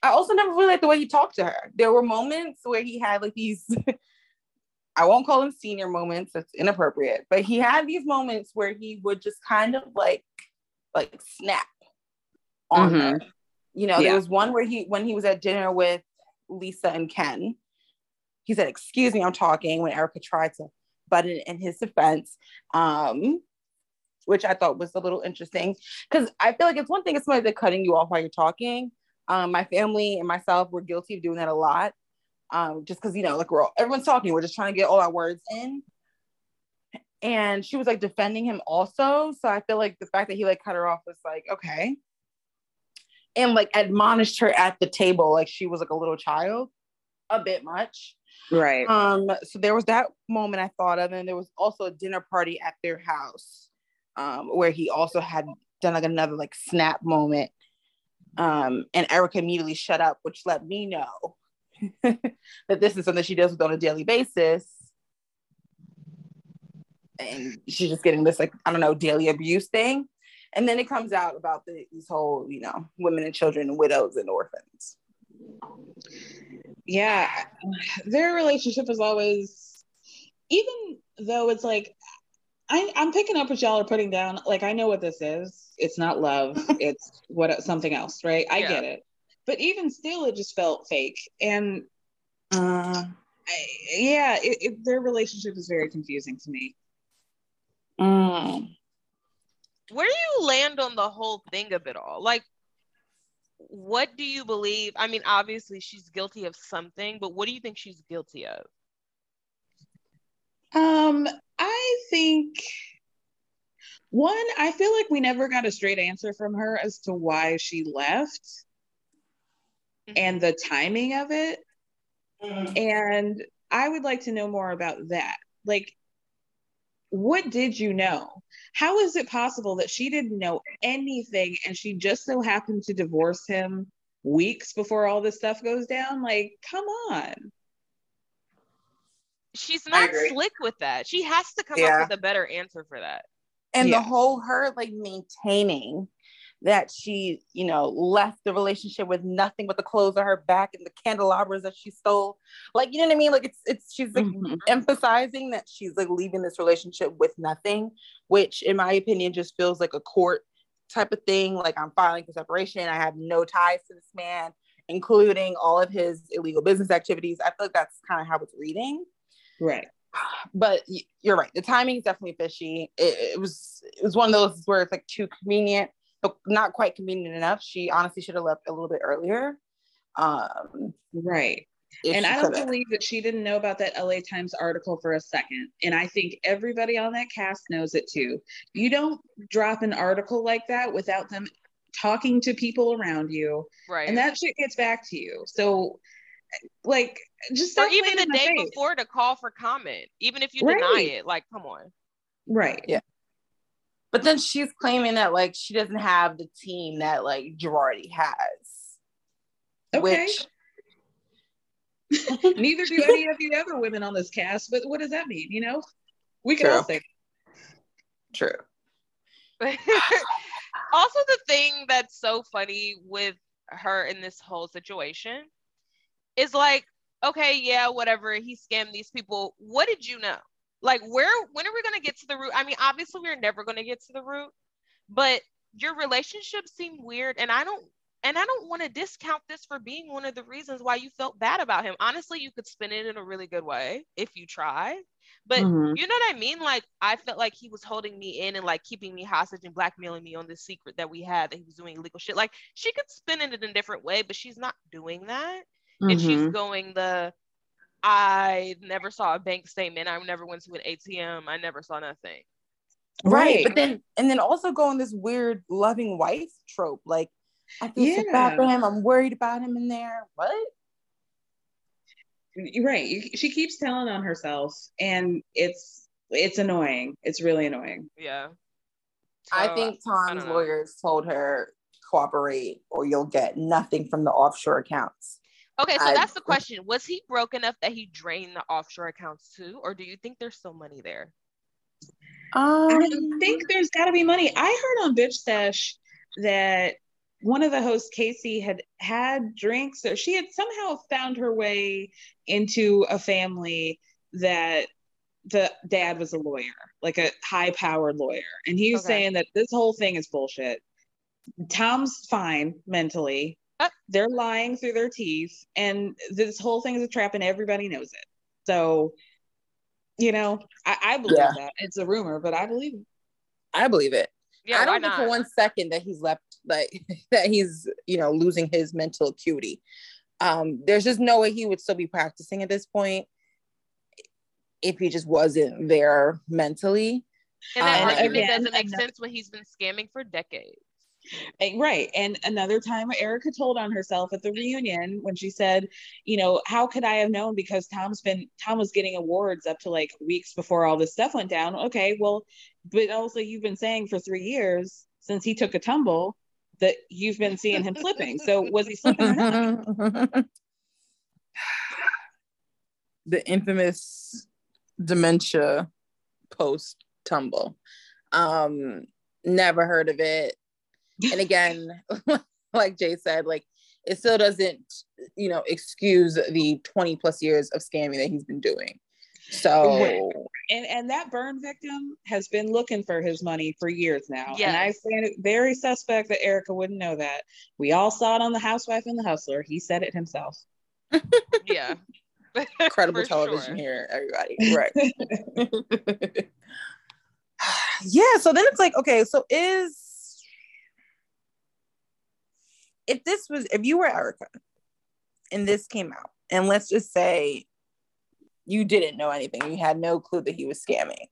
I also never really liked the way he talked to her. There were moments where he had like these I won't call them senior moments, that's inappropriate, but he had these moments where he would just kind of like like snap on mm-hmm. her. You know, yeah. there was one where he when he was at dinner with Lisa and Ken. He said, Excuse me, I'm talking when Erika tried to butt in, in his defense, um, which I thought was a little interesting because I feel like it's one thing if somebody's like cutting you off while you're talking. Um, my family and myself were guilty of doing that a lot. Um, just because you know, like we're all, everyone's talking, we're just trying to get all our words in. and she was like defending him also. So I feel like the fact that he like cut her off was like, okay. And like admonished her at the table like she was like a little child, a bit much. Right. Um, so there was that moment I thought of, and there was also a dinner party at their house, um, where he also had done like another like snap moment. Um, and Erika immediately shut up, which let me know that this is something she does with on a daily basis. And she's just getting this like, I don't know, daily abuse thing. And then it comes out about the, this whole, you know, women and children and widows and orphans yeah, their relationship is always, even though it's like, I, I'm picking up what y'all are putting down. Like, I know what this is. It's not love. it's what something else, right? I yeah. get it. But even still, it just felt fake. And uh, I, yeah, it, it, their relationship is very confusing to me. Mm. Where do you land on the whole thing of it all? Like, what do you believe? I mean, obviously she's guilty of something, but what do you think she's guilty of? Um, I think one, I feel like we never got a straight answer from her as to why she left mm-hmm. and the timing of it. Mm-hmm. And I would like to know more about that. Like, what did you know? How is it possible that she didn't know anything and she just so happened to divorce him weeks before all this stuff goes down? Like, come on. She's not slick with that. She has to come yeah. up with a better answer for that. And yeah. the whole her like maintaining that she, you know, left the relationship with nothing but the clothes on her back and the candelabras that she stole. Like, you know what I mean? Like it's it's she's like mm-hmm. emphasizing that she's like leaving this relationship with nothing, which in my opinion just feels like a court type of thing. Like I'm filing for separation. I have no ties to this man, including all of his illegal business activities. I feel like that's kind of how it's reading. Right but you're right. The timing is definitely fishy. It, it, was it was one of those where it's like too convenient not quite convenient enough. She honestly should have left a little bit earlier. Um, right. And I don't believe that she didn't know about that LA Times article for a second. And I think everybody on that cast knows it too. You don't drop an article like that without them talking to people around you. Right. And that shit gets back to you. So like just or even the day face. before to call for comment, even if you right. deny it, like come on. Right. Yeah. But then she's claiming that like she doesn't have the team that like Girardi has. Okay. Which Neither do any of the other women on this cast, but what does that mean? You know, we can True. all say. True. also, the thing that's so funny with her in this whole situation is like, okay, yeah, whatever, he scammed these people. What did you know? Like where when are we going to get to the root i mean obviously we're never going to get to the root but your relationship seemed weird and i don't and i don't want to discount this for being one of the reasons why you felt bad about him honestly you could spin it in a really good way if you try but mm-hmm. you know what i mean like i felt like he was holding me in and like keeping me hostage and blackmailing me on this secret that we had that he was doing illegal shit like she could spin it in a different way but she's not doing that mm-hmm. and she's mm-hmm. going the I never saw a bank statement. I never went to an ATM. I never saw nothing. Right. But then, and then also go on this weird loving wife trope. Like, I feel yeah. so bad for him. I'm worried about him in there. What? Right. She keeps telling on herself, and it's it's annoying. It's really annoying. Yeah. So, I think Tom's I lawyers told her cooperate, or you'll get nothing from the offshore accounts. Okay, so I, that's the question. Was he broke enough that he drained the offshore accounts too, or do you think there's still money there? Um, I think there's got to be money. I heard on Bitch Sesh that one of the hosts, Casey, had had drinks, or she had somehow found her way into a family that the dad was a lawyer, like a high powered lawyer. And he was okay. saying that this whole thing is bullshit. Tom's fine mentally. They're lying through their teeth, and this whole thing is a trap, and everybody knows it. So, you know, I, I believe yeah. that it's a rumor, but I believe it. I believe it. Yeah, I don't think for one second that he's left like that he's you know losing his mental acuity. Um, there's just no way he would still be practicing at this point. if he just wasn't there mentally. And that um, argument again, doesn't make sense when he's been scamming for decades. Right. And another time, Erika told on herself at the reunion when she said, you know, how could I have known? Because Tom's been, Tom was getting awards up to like weeks before all this stuff went down. Okay. Well, but also you've been saying for three years since he took a tumble that you've been seeing him flipping. So was he slipping? the infamous dementia post tumble. Um, never heard of it and again like jay said like it still doesn't you know excuse the 20 plus years of scamming that he's been doing. So and and that burn victim has been looking for his money for years now. Yes. and i find it very suspect that Erika wouldn't know that. We all saw it on the housewife and the hustler. He said it himself. Yeah. Incredible television sure. here everybody. Right. Yeah so then it's like okay so is if this was if you were Erika and this came out, and let's just say you didn't know anything, you had no clue that he was scamming.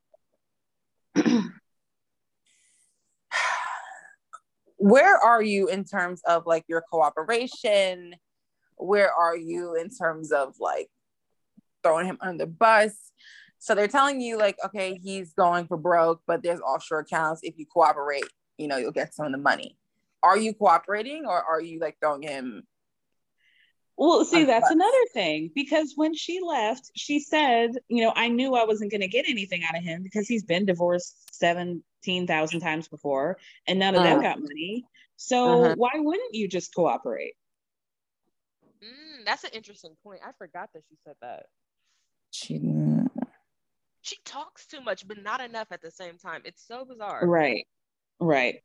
Where are you in terms of like your cooperation? Where are you in terms of like throwing him under the bus? So they're telling you like, okay, he's going for broke, but there's offshore accounts. If you cooperate, you know, you'll get some of the money are you cooperating or are you like throwing him well, see, that's another thing because when she left, she said, you know, I knew I wasn't going to get anything out of him because he's been divorced 17,000 times before and none of uh them uh-huh. got money. So uh-huh. why wouldn't you just cooperate? Mm, that's an interesting point. I forgot that she said that. She, she talks too much, but not enough at the same time. It's so bizarre. Right. Right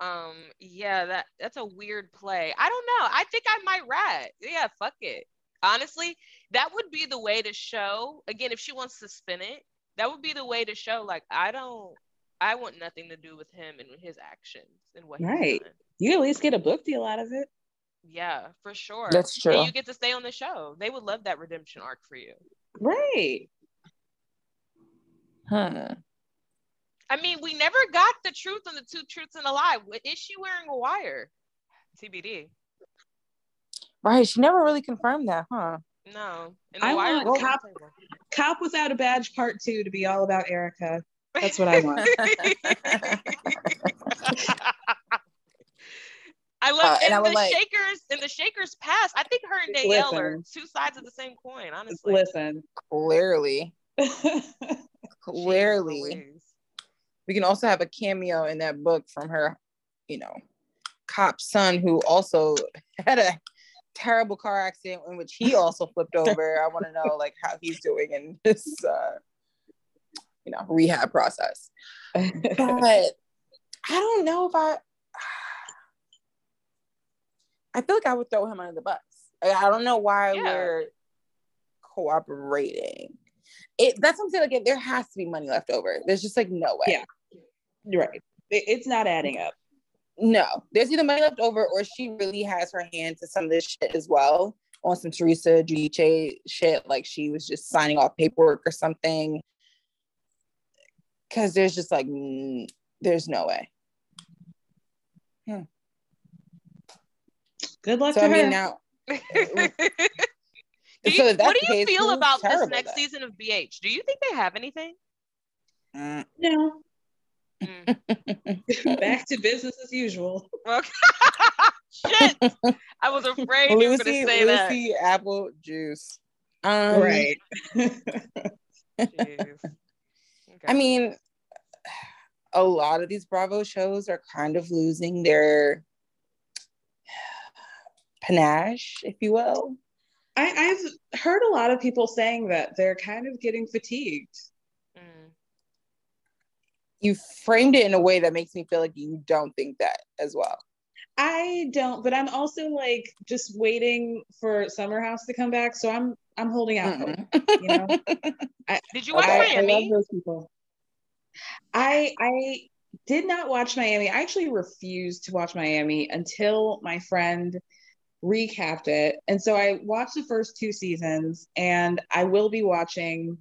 um yeah that that's a weird play. I don't know. I think i might rat. Yeah fuck it. Honestly that would be the way to show again if she wants to spin it that would be the way to show like i don't i want nothing to do with him and his actions and what right. you at least get a book deal out of it. Yeah for sure. That's true. And you get to stay on the show. They would love that redemption arc for you. Right. Huh I mean, we never got the truth and the two truths and a lie. Is she wearing a wire? TBD. Right. She never really confirmed that, huh? No. I want cop, cop without a badge part two to be all about Erika. That's what I want. I love uh, and in the like, Shakers and the Shakers past. I think her and Danielle listen, are two sides of the same coin. Honestly, listen, clearly, clearly, we can also have a cameo in that book from her, you know, cop son who also had a terrible car accident in which he also flipped over. I want to know like how he's doing in this uh you know rehab process. But I don't know if I I feel like I would throw him under the bus. I don't know why yeah. we're cooperating. It that's what I'm saying. Like, there has to be money left over. There's just like no way. Yeah. Right. It's not adding up. No, there's either money left over or she really has her hand to some of this shit as well on some Teresa Giudice shit. Like she was just signing off paperwork or something. Cause there's just like, mm, there's no way. Hmm. Good luck so, to I mean, her. Now, do you, so what do you case, feel about this next then. season of BH? Do you think they have anything? Mm. No. Mm. Back to business as usual. Okay. Shit. I was afraid Lucy, you were going to say Lucy that. apple juice. Um, right. okay. I mean, a lot of these Bravo shows are kind of losing their panache, if you will. I, I've heard a lot of people saying that they're kind of getting fatigued you framed it in a way that makes me feel like you don't think that as well. I don't, but I'm also like just waiting for Summer House to come back, so I'm I'm holding out mm-hmm. You know, I, did you watch I, Miami? I love those people. I I did not watch Miami. I actually refused to watch Miami until my friend recapped it, and so I watched the first two seasons, and I will be watching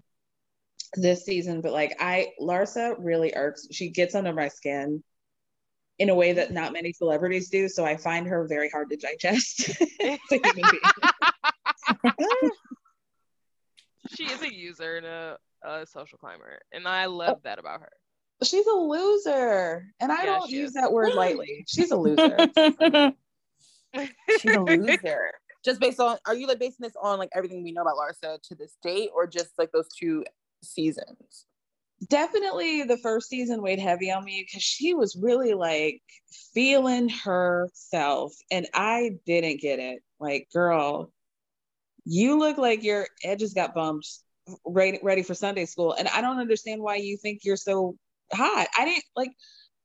this season, but like I Larsa really irks. She gets under my skin in a way that not many celebrities do. So I find her very hard to digest. she is a user and a, a social climber, and I love that about her. She's a loser, and I yeah, don't use is. that word lightly. She's a loser. She's a loser. Just based on, are you like basing this on like everything we know about Larsa to this date, or just like those two seasons? Definitely the first season weighed heavy on me because she was really like feeling herself, and I didn't get it. Like, girl, you look like your edges got bumped ready, ready for Sunday school. And I don't understand why you think you're so hot. I didn't like,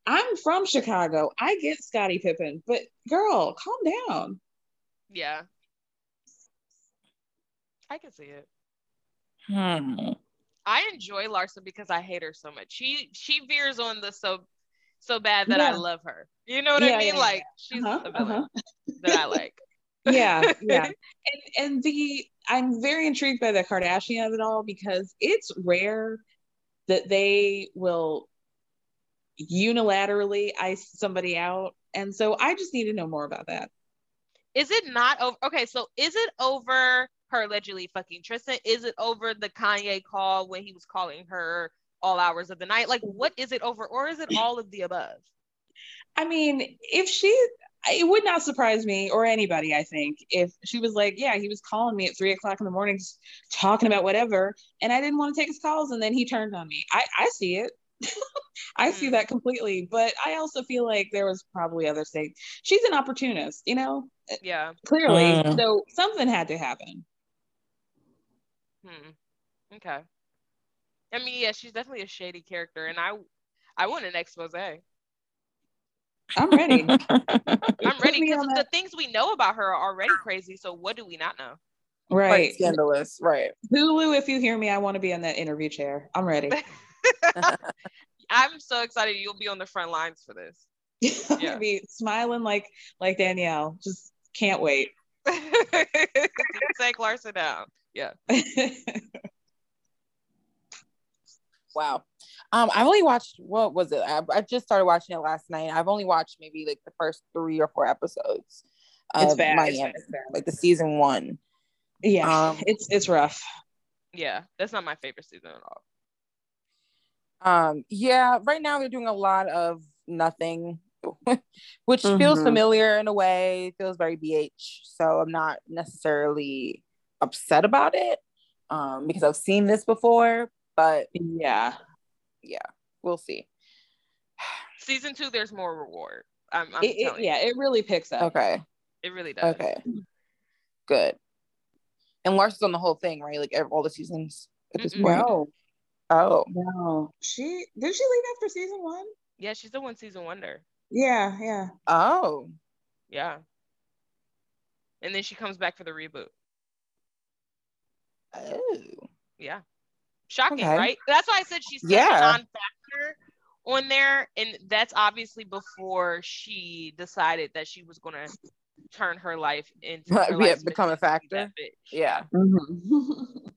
I'm from Chicago. I get Scottie Pippen, but girl, calm down. Yeah. I can see it. Hmm. I enjoy Larsa because I hate her so much. She she veers on the so so bad that yeah. I love her. You know what yeah, I mean? Yeah, like she's uh-huh, a villain uh-huh. that I like. yeah, yeah. And and the I'm very intrigued by the Kardashian of it all because it's rare that they will unilaterally ice somebody out. And so I just need to know more about that. Is it not over? Okay, so is it over her allegedly fucking Tristan? Is it over the Kanye call when he was calling her all hours of the night? Like, what is it over? Or is it all of the above? I mean, if she, it would not surprise me or anybody, I think, if she was like, yeah, he was calling me at three o'clock in the morning, talking about whatever, and I didn't want to take his calls, and then he turned on me. I, I see it. I see mm. that completely, but I also feel like there was probably other things. She's an opportunist, you know. Yeah, clearly. Mm. So something had to happen. Hmm. Okay. I mean, yeah, she's definitely a shady character, and I, I want an expose. I'm ready. I'm ready because the things we know about her are already crazy. So what do we not know? Right. Quite scandalous. Right. Hulu, if you hear me, I want to be in that interview chair. I'm ready. I'm so excited you'll be on the front lines for this. Yeah. be smiling like like Danielle. Just can't wait. Take Larsa down. Yeah. wow. Um, I've only watched what was it? I, I, just started watching it last night. I've only watched maybe like the first three or four episodes. It's bad. Miami, it's bad. like the season one. Yeah, um, it's it's rough. Yeah, that's not my favorite season at all. Um, yeah, right now they're doing a lot of nothing, which mm-hmm. feels familiar in a way. feels very BH. So I'm not necessarily upset about it um, because I've seen this before. But yeah, yeah, we'll see. Season two, there's more reward. I'm, I'm it, it, yeah, it really picks up. Okay. It really does. Okay. Good. And Larsa's on the whole thing, right? Like all the seasons at this mm point. No. Oh. No. She did she leave after season one? Yeah, she's the one season wonder. Yeah, yeah. Oh. Yeah. And then she comes back for the reboot. Oh. Yeah. Shocking, okay. right? That's why I said she's yeah. non-factor on there, and that's obviously before she decided that she was going to turn her life into her yeah, become a factor. Yeah. Mm-hmm.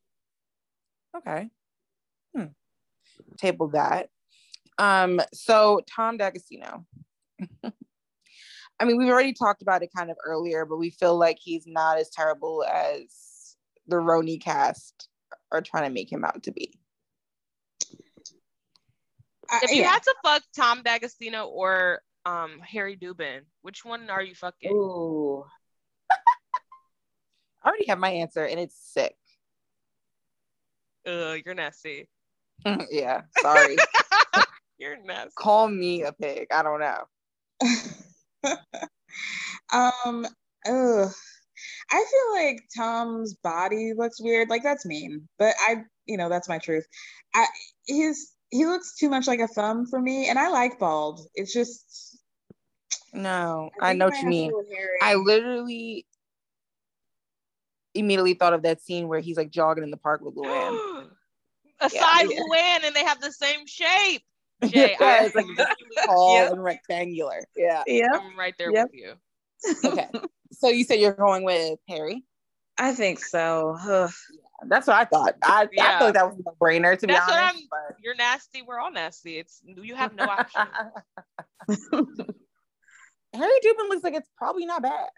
okay. Hmm. Table that. Um. So Tom D'Agostino. I mean, we've already talked about it kind of earlier, but we feel like he's not as terrible as the RHONY cast are trying to make him out to be. If you yeah. had to fuck Tom D'Agostino or um Harry Dubin, which one are you fucking? Ooh. I already have my answer and it's sick. Ugh, you're nasty. yeah, sorry. you're nasty. Call me a pig. I don't know. um, ugh. I feel like Tom's body looks weird. Like that's mean, but I, you know, that's my truth. I, his he looks too much like a thumb for me, and I like bald. It's just no. I, I know what you mean. I literally immediately thought of that scene where he's like jogging in the park with Luann. Aside yeah. Luann, and they have the same shape. Jay, yeah, I, it's like tall yep. and rectangular. Yeah, yeah, I'm right there yep. with you. Okay, so you said you're going with Harry. I think so. Ugh. That's what I thought. I, yeah. I feel like that was a brainer to That's be honest. But... You're nasty. We're all nasty. It's you have no option. Harry Dubin looks like it's probably not bad.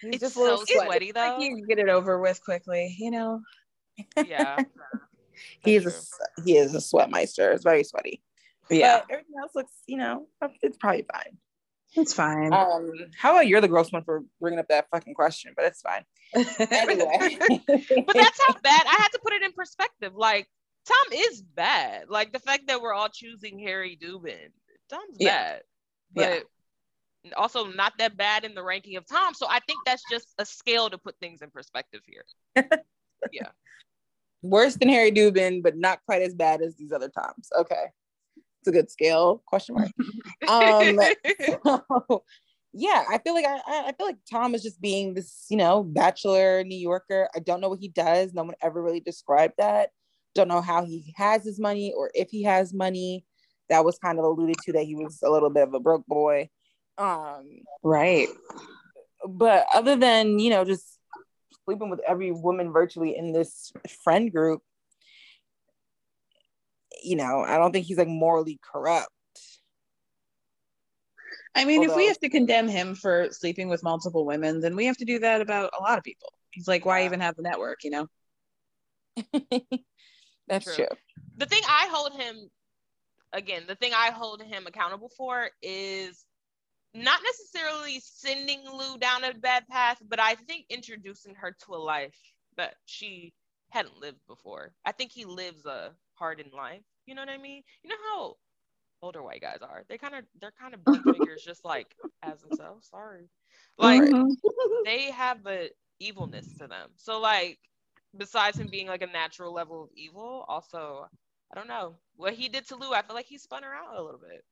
He's it's just so sweaty, sweaty though. Like you get it over with quickly, you know. Yeah. he is a he is a sweatmeister. It's very sweaty. Yeah. But everything else looks, you know, it's probably fine. It's fine. Um, how about you're the gross one for bringing up that fucking question, but it's fine. anyway. but that's how bad I had to put it in perspective. Like Tom is bad. Like the fact that we're all choosing Harry Dubin, Tom's yeah. bad. But yeah. also not that bad in the ranking of Tom. So I think that's just a scale to put things in perspective here. yeah. Worse than Harry Dubin, but not quite as bad as these other Toms. Okay a good scale? Question mark. Um so, yeah i feel like I, I feel like tom is just being this you know bachelor new yorker. I don't know what he does. No one ever really described that. Don't know how he has his money or if he has money. That was kind of alluded to that he was a little bit of a broke boy. Um right. but other than you know just sleeping with every woman virtually in this friend group you know, I don't think he's like morally corrupt. I mean, Although, if we have to condemn him for sleeping with multiple women, then we have to do that about a lot of people. He's like, why yeah. even have the network, you know? That's true. true. The thing I hold him, again, the thing I hold him accountable for is not necessarily sending Lou down a bad path, but I think introducing her to a life that she hadn't lived before. I think he lives a hardened life. You know what I mean? You know how older white guys are. They kind of they're kind of blunt figures, just like as themselves. Sorry, like mm-hmm. they have a evilness to them. So like, besides him being like a natural level of evil, also I don't know what he did to Lou. I feel like he spun her out a little bit.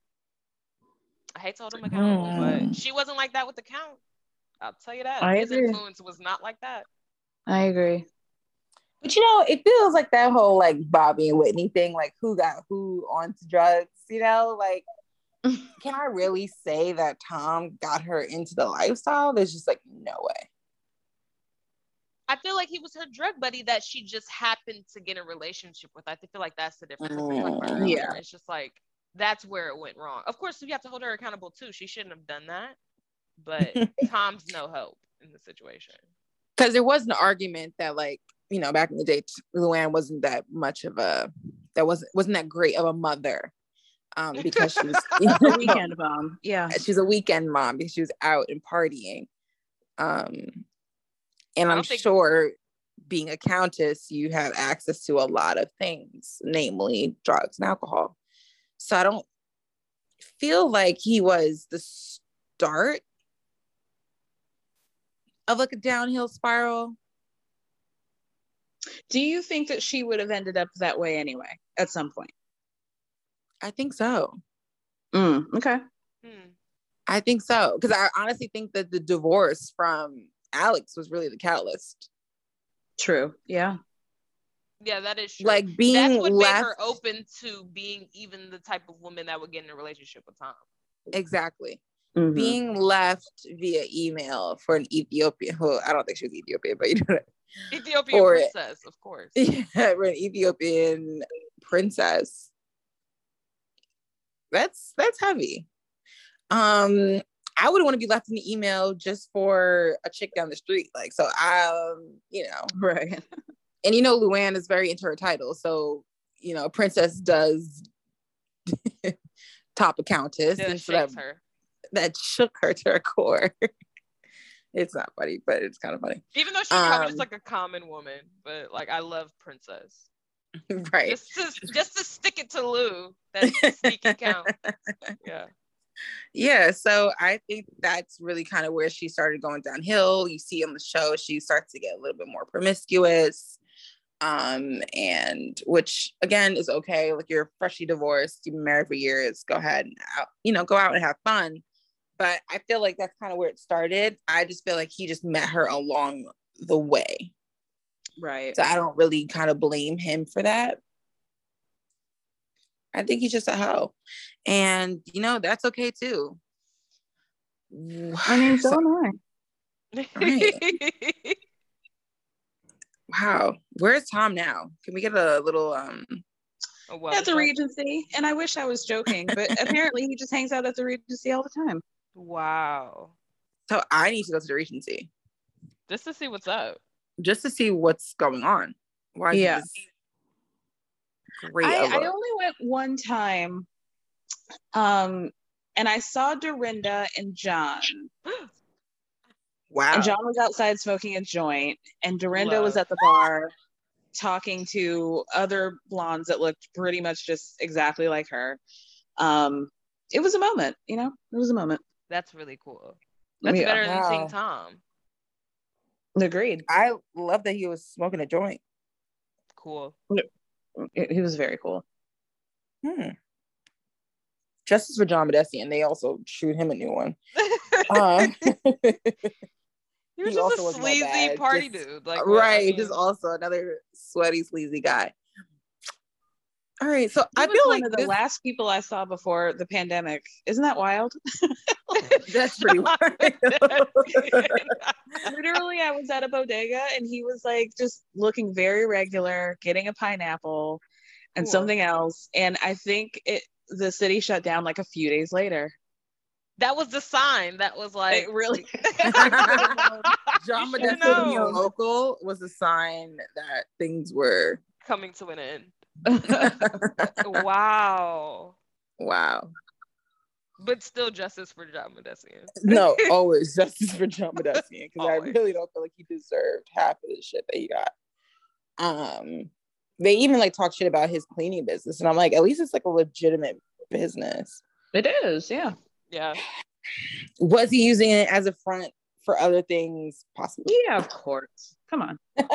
I hate to hold him accountable, mm. but she wasn't like that with the count. I'll tell you that. I His agree. influence was not like that. I agree. But you know, it feels like that whole like Bobby and Whitney thing, like who got who onto drugs, you know, like can I really say that Tom got her into the lifestyle? There's just like no way. I feel like he was her drug buddy that she just happened to get a relationship with. I feel like that's the difference. Mm, yeah. It's just like that's where it went wrong. Of course, we have to hold her accountable too. She shouldn't have done that. But Tom's no hope in the situation. Because there was an argument that like you know, back in the day, Luann wasn't that much of a that wasn't wasn't that great of a mother. Um, because she was you know, a weekend mom. Yeah. She's a weekend mom because she was out and partying. Um, and I'm think- sure being a countess, you have access to a lot of things, namely drugs and alcohol. So I don't feel like he was the start of like a downhill spiral. Do you think that she would have ended up that way anyway at some point? I think so. Mm, okay. Hmm. I think so. Because I honestly think that the divorce from Alex was really the catalyst. True. Yeah. Yeah, that is true. Like being That's what left... made her open to being even the type of woman that would get in a relationship with Tom. Exactly. Mm-hmm. Being left via email for an Ethiopian, who I don't think she was Ethiopian, but you know, Ethiopian or, princess, of course. Yeah, an Ethiopian princess. That's that's heavy. Um, I wouldn't want to be left in the email just for a chick down the street. Like, so um, you know, right. And you know, Luann is very into her title, so you know, a princess does top a countess, and so that, her. that shook her to her core it's not funny, but it's kind of funny. Even though she's um, probably just like a common woman, but like I love Princess. Right. Just to just to stick it to Lou, that sneaky count. Yeah. Yeah, so I think that's really kind of where she started going downhill. You see on the show, she starts to get a little bit more promiscuous. Um, and which again is okay. Like you're freshly divorced, you've been married for years, go ahead and out, you know, go out and have fun but I feel like that's kind of where it started. I just feel like he just met her along the way. Right. So I don't really kind of blame him for that. I think he's just a hoe. And, you know, that's okay too. I mean, so, so am I. Right. Wow. Where's Tom now? Can we get a little um at the Regency. And I wish I was joking, but apparently he just hangs out at the Regency all the time. Wow. So I need to go to the Regency. Just to see what's up. Just to see what's going on. Why yeah. Great. I, I only went one time. Um and I saw Dorinda and John. Wow. And John was outside smoking a joint, and Dorinda Love. was at the bar talking to other blondes that looked pretty much just exactly like her. Um, it was a moment, you know, it was a moment. That's really cool. That's yeah. better than wow. seeing Tom. Agreed. I love that he was smoking a joint. Cool. He was very cool. Hmm. Justice for John Mahdessian, and They also shoot him a new one. uh, he was he just a sleazy party just, dude. Like right, I mean, just also another sweaty, sleazy guy. All right, so I feel like one of the this... last people I saw before the pandemic. Isn't that wild? That's pretty wild. Literally, I was at a bodega and he was like just looking very regular, getting a pineapple and cool. something else. And I think it the city shut down like a few days later that was the sign that was like it really John Mahdessian local was a sign that things were coming to an end. wow. Wow. But still justice for John Mahdessian. no, always justice for John Mahdessian because I really don't feel like he deserved half of the shit that he got. Um, they even like talk shit about his cleaning business, and I'm like, at least it's like a legitimate business. It is, yeah. Yeah. Was he using it as a front for other things? Possibly. Yeah, of course. Come on.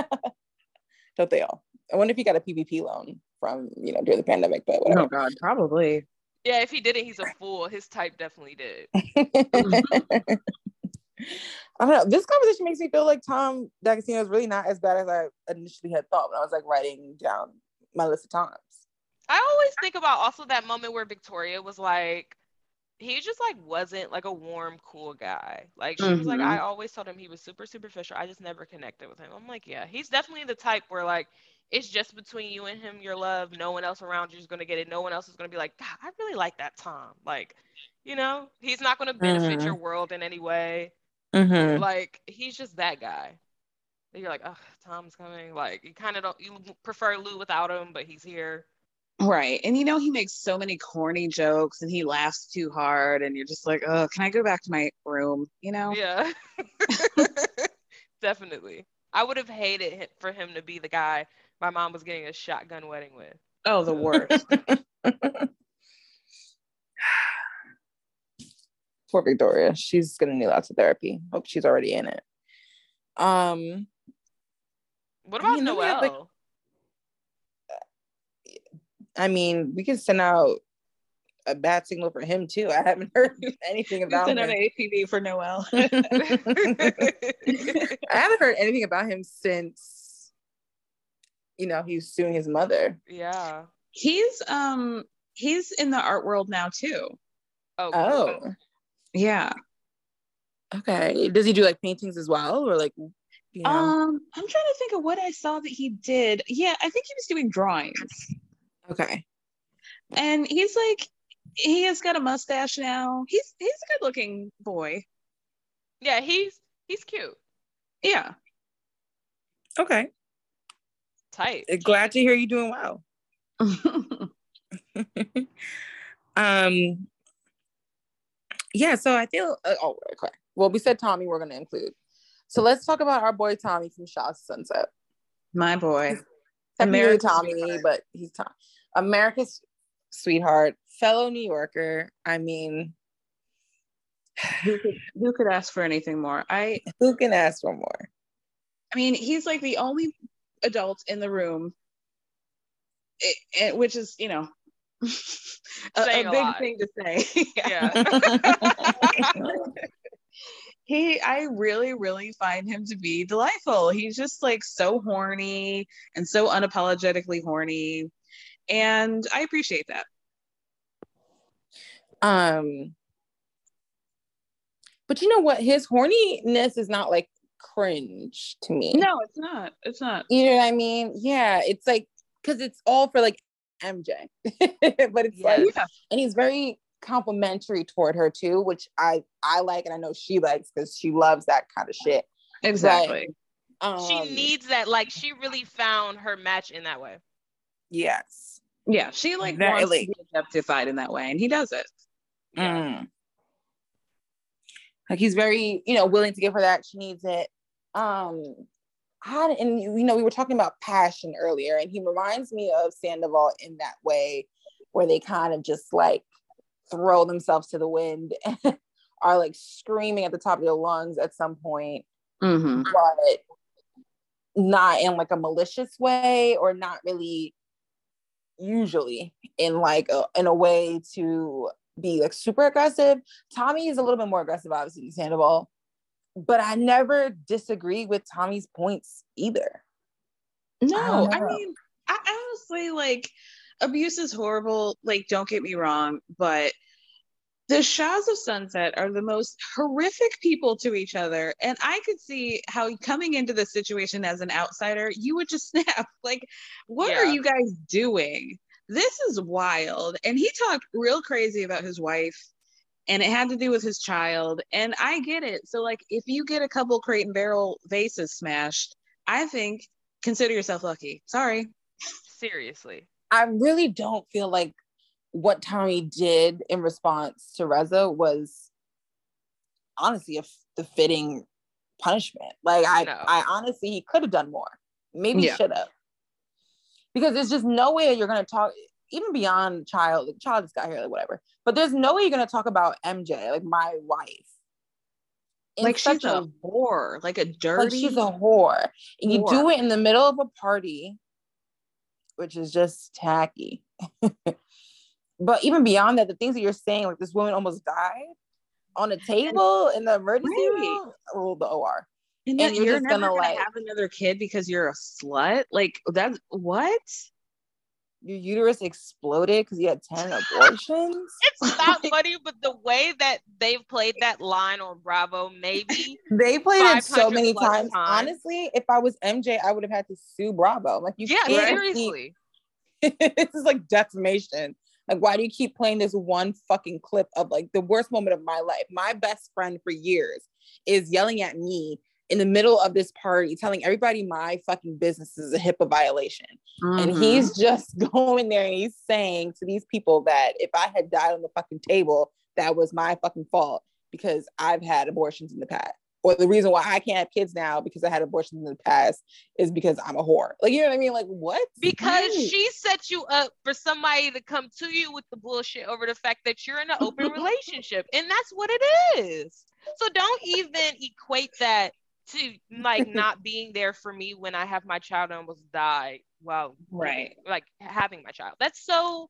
Don't they all? I wonder if he got a PPP loan from you know during the pandemic, but whatever. Oh God, probably. Yeah, if he didn't, he's a fool. His type definitely did. I don't know. This conversation makes me feel like Tom D'Agostino is really not as bad as I initially had thought when I was like writing down my list of times. I always think about also that moment where Victoria was like, he just like wasn't like a warm, cool guy. Like she mm-hmm. was like, I mm-hmm. always told him he was super superficial. I just never connected with him. I'm like, yeah, he's definitely the type where like it's just between you and him, your love. No one else around you is gonna get it. No one else is gonna be like, God, I really like that Tom. Like, you know, he's not gonna benefit mm-hmm. your world in any way. Mm-hmm. Like, he's just that guy. And you're like, oh, Tom's coming. Like, you kind of don't you prefer Lou without him, but he's here. Right. And you know, he makes so many corny jokes and he laughs too hard. And you're just like, oh, can I go back to my room? You know? Yeah. Definitely. I would have hated for him to be the guy my mom was getting a shotgun wedding with. Oh, the worst. Poor Victoria. She's gonna need lots of therapy. Hope she's already in it. Um what about Noel? Like, I mean, we can send out a bad signal for him too. I haven't heard anything about send him. Send out an APB for Noel. I haven't heard anything about him since, you know, he's suing his mother. Yeah. He's um he's in the art world now too. Oh. Oh. Yeah. Okay. Does he do like paintings as well, or like? You know? Um, I'm trying to think of what I saw that he did. Yeah, I think he was doing drawings. Okay. And he's like, he has got a mustache now. He's he's a good looking boy. Yeah, he's he's cute. Yeah. Okay. Tight. Glad to hear you doing well. um yeah, so I feel uh, oh okay. Well, we said Tommy we're gonna include. So let's talk about our boy Tommy from Shahs Sunset. My boy. American Tommy, but he's Tommy. America's sweetheart, fellow New Yorker. I mean, who could, who could ask for anything more? I who can ask for more? I mean, he's like the only adult in the room, it, it, which is you know a, a, a, big lot. thing to say. yeah. he I really, really find him to be delightful. He's just like so horny and so unapologetically horny and I appreciate that. Um, but you know what? His horniness is not like cringe to me. No, it's not. It's not. You know what I mean? Yeah, it's like because it's all for like MJ, but it's like, yeah. and he's very complimentary toward her too, which I I like and I know she likes because she loves that kind of shit. Exactly. But, um, she needs that. Like she really found her match in that way. Yes. Yeah, she like Very wants to be objectified in that way, and he does it. Mm. Like he's very, you know, willing to give her that. She needs it. Um, had and you know, we were talking about passion earlier, and he reminds me of Sandoval in that way, where they kind of just like throw themselves to the wind and are like screaming at the top of their lungs at some point, mm-hmm. but not in like a malicious way or not really usually in like a, in a way to be like super aggressive. Tommy is a little bit more aggressive, obviously, than Sandoval, but I never disagree with Tommy's points either. No, I, I mean, I honestly like abuse is horrible. Like, don't get me wrong, but the Shahs of Sunset are the most horrific people to each other. And I could see how coming into the situation as an outsider, you would just snap. Like, what yeah. are you guys doing? This is wild. And he talked real crazy about his wife, and it had to do with his child. And I get it. So, like, if you get a couple crate and barrel vases smashed, I think consider yourself lucky. Sorry. Seriously. I really don't feel like what Tommy did in response to Reza was honestly a, the fitting punishment. Like I, no. I honestly he could have done more. Maybe yeah. should have. Because there's just no way you're gonna talk even beyond child. The child just got here, like whatever. But there's no way you're gonna talk about MJ, like my wife. Like she's a, a whore, like a dirty. Like she's a whore. And you do it in the middle of a party, which is just tacky. but even beyond that, the things that you're saying, like this woman almost died on a table in the emergency right. room, or the OR. And, and you're, you're, just gonna, gonna like have another kid because you're a slut. Like that's what? Your uterus exploded because you had 10 abortions. it's not funny, but the way that they've played that line on Bravo, maybe they played it so many times. times. Honestly, if I was MJ, I would have had to sue Bravo. Like you yeah, seriously. this is like defamation. Like, why do you keep playing this one fucking clip of like the worst moment of my life? My best friend for years is yelling at me in the middle of this party, telling everybody my fucking business is a HIPAA violation. Mm-hmm. And he's just going there and he's saying to these people that if I had died on the fucking table, that was my fucking fault because I've had abortions in the past or the reason why I can't have kids now because I had abortions in the past is because I'm a whore. Like, you know what I mean? Like, what? Because she set you up for somebody to come to you with the bullshit over the fact that you're in an open relationship. And that's what it is. So don't even equate that to like not being there for me when I have my child and almost die while right like having my child. That's so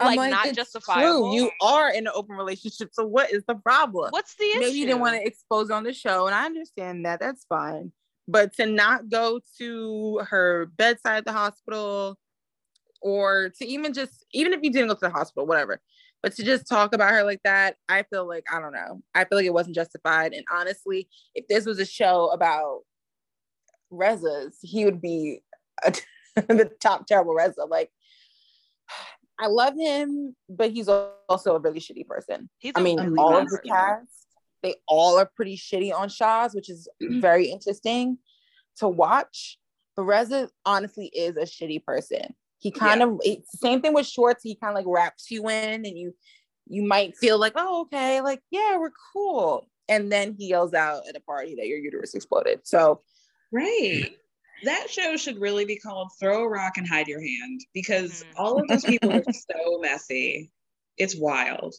like, like not justifiable. True. You are in an open relationship. So what is the problem? What's the issue? Maybe you didn't want to expose on the show, and I understand that. That's fine. But to not go to her bedside at the hospital, or to even just even if you didn't go to the hospital, whatever. But to just talk about her like that, I feel like I don't know. I feel like it wasn't justified. And honestly, if this was a show about Reza's, he would be a, the top terrible Reza. Like I love him, but he's also a really shitty person. He's I mean, all of the cast, they all are pretty shitty on Shahs, which is very interesting to watch. But Reza honestly is a shitty person. He kind yeah. of it's same thing with Schwartz. He kind of like wraps you in, and you you might feel like, oh, okay, like yeah, we're cool. And then he yells out at a party that your uterus exploded. So, right that show should really be called Throw a Rock and Hide Your Hand because mm-hmm. all of those people are so messy. It's wild.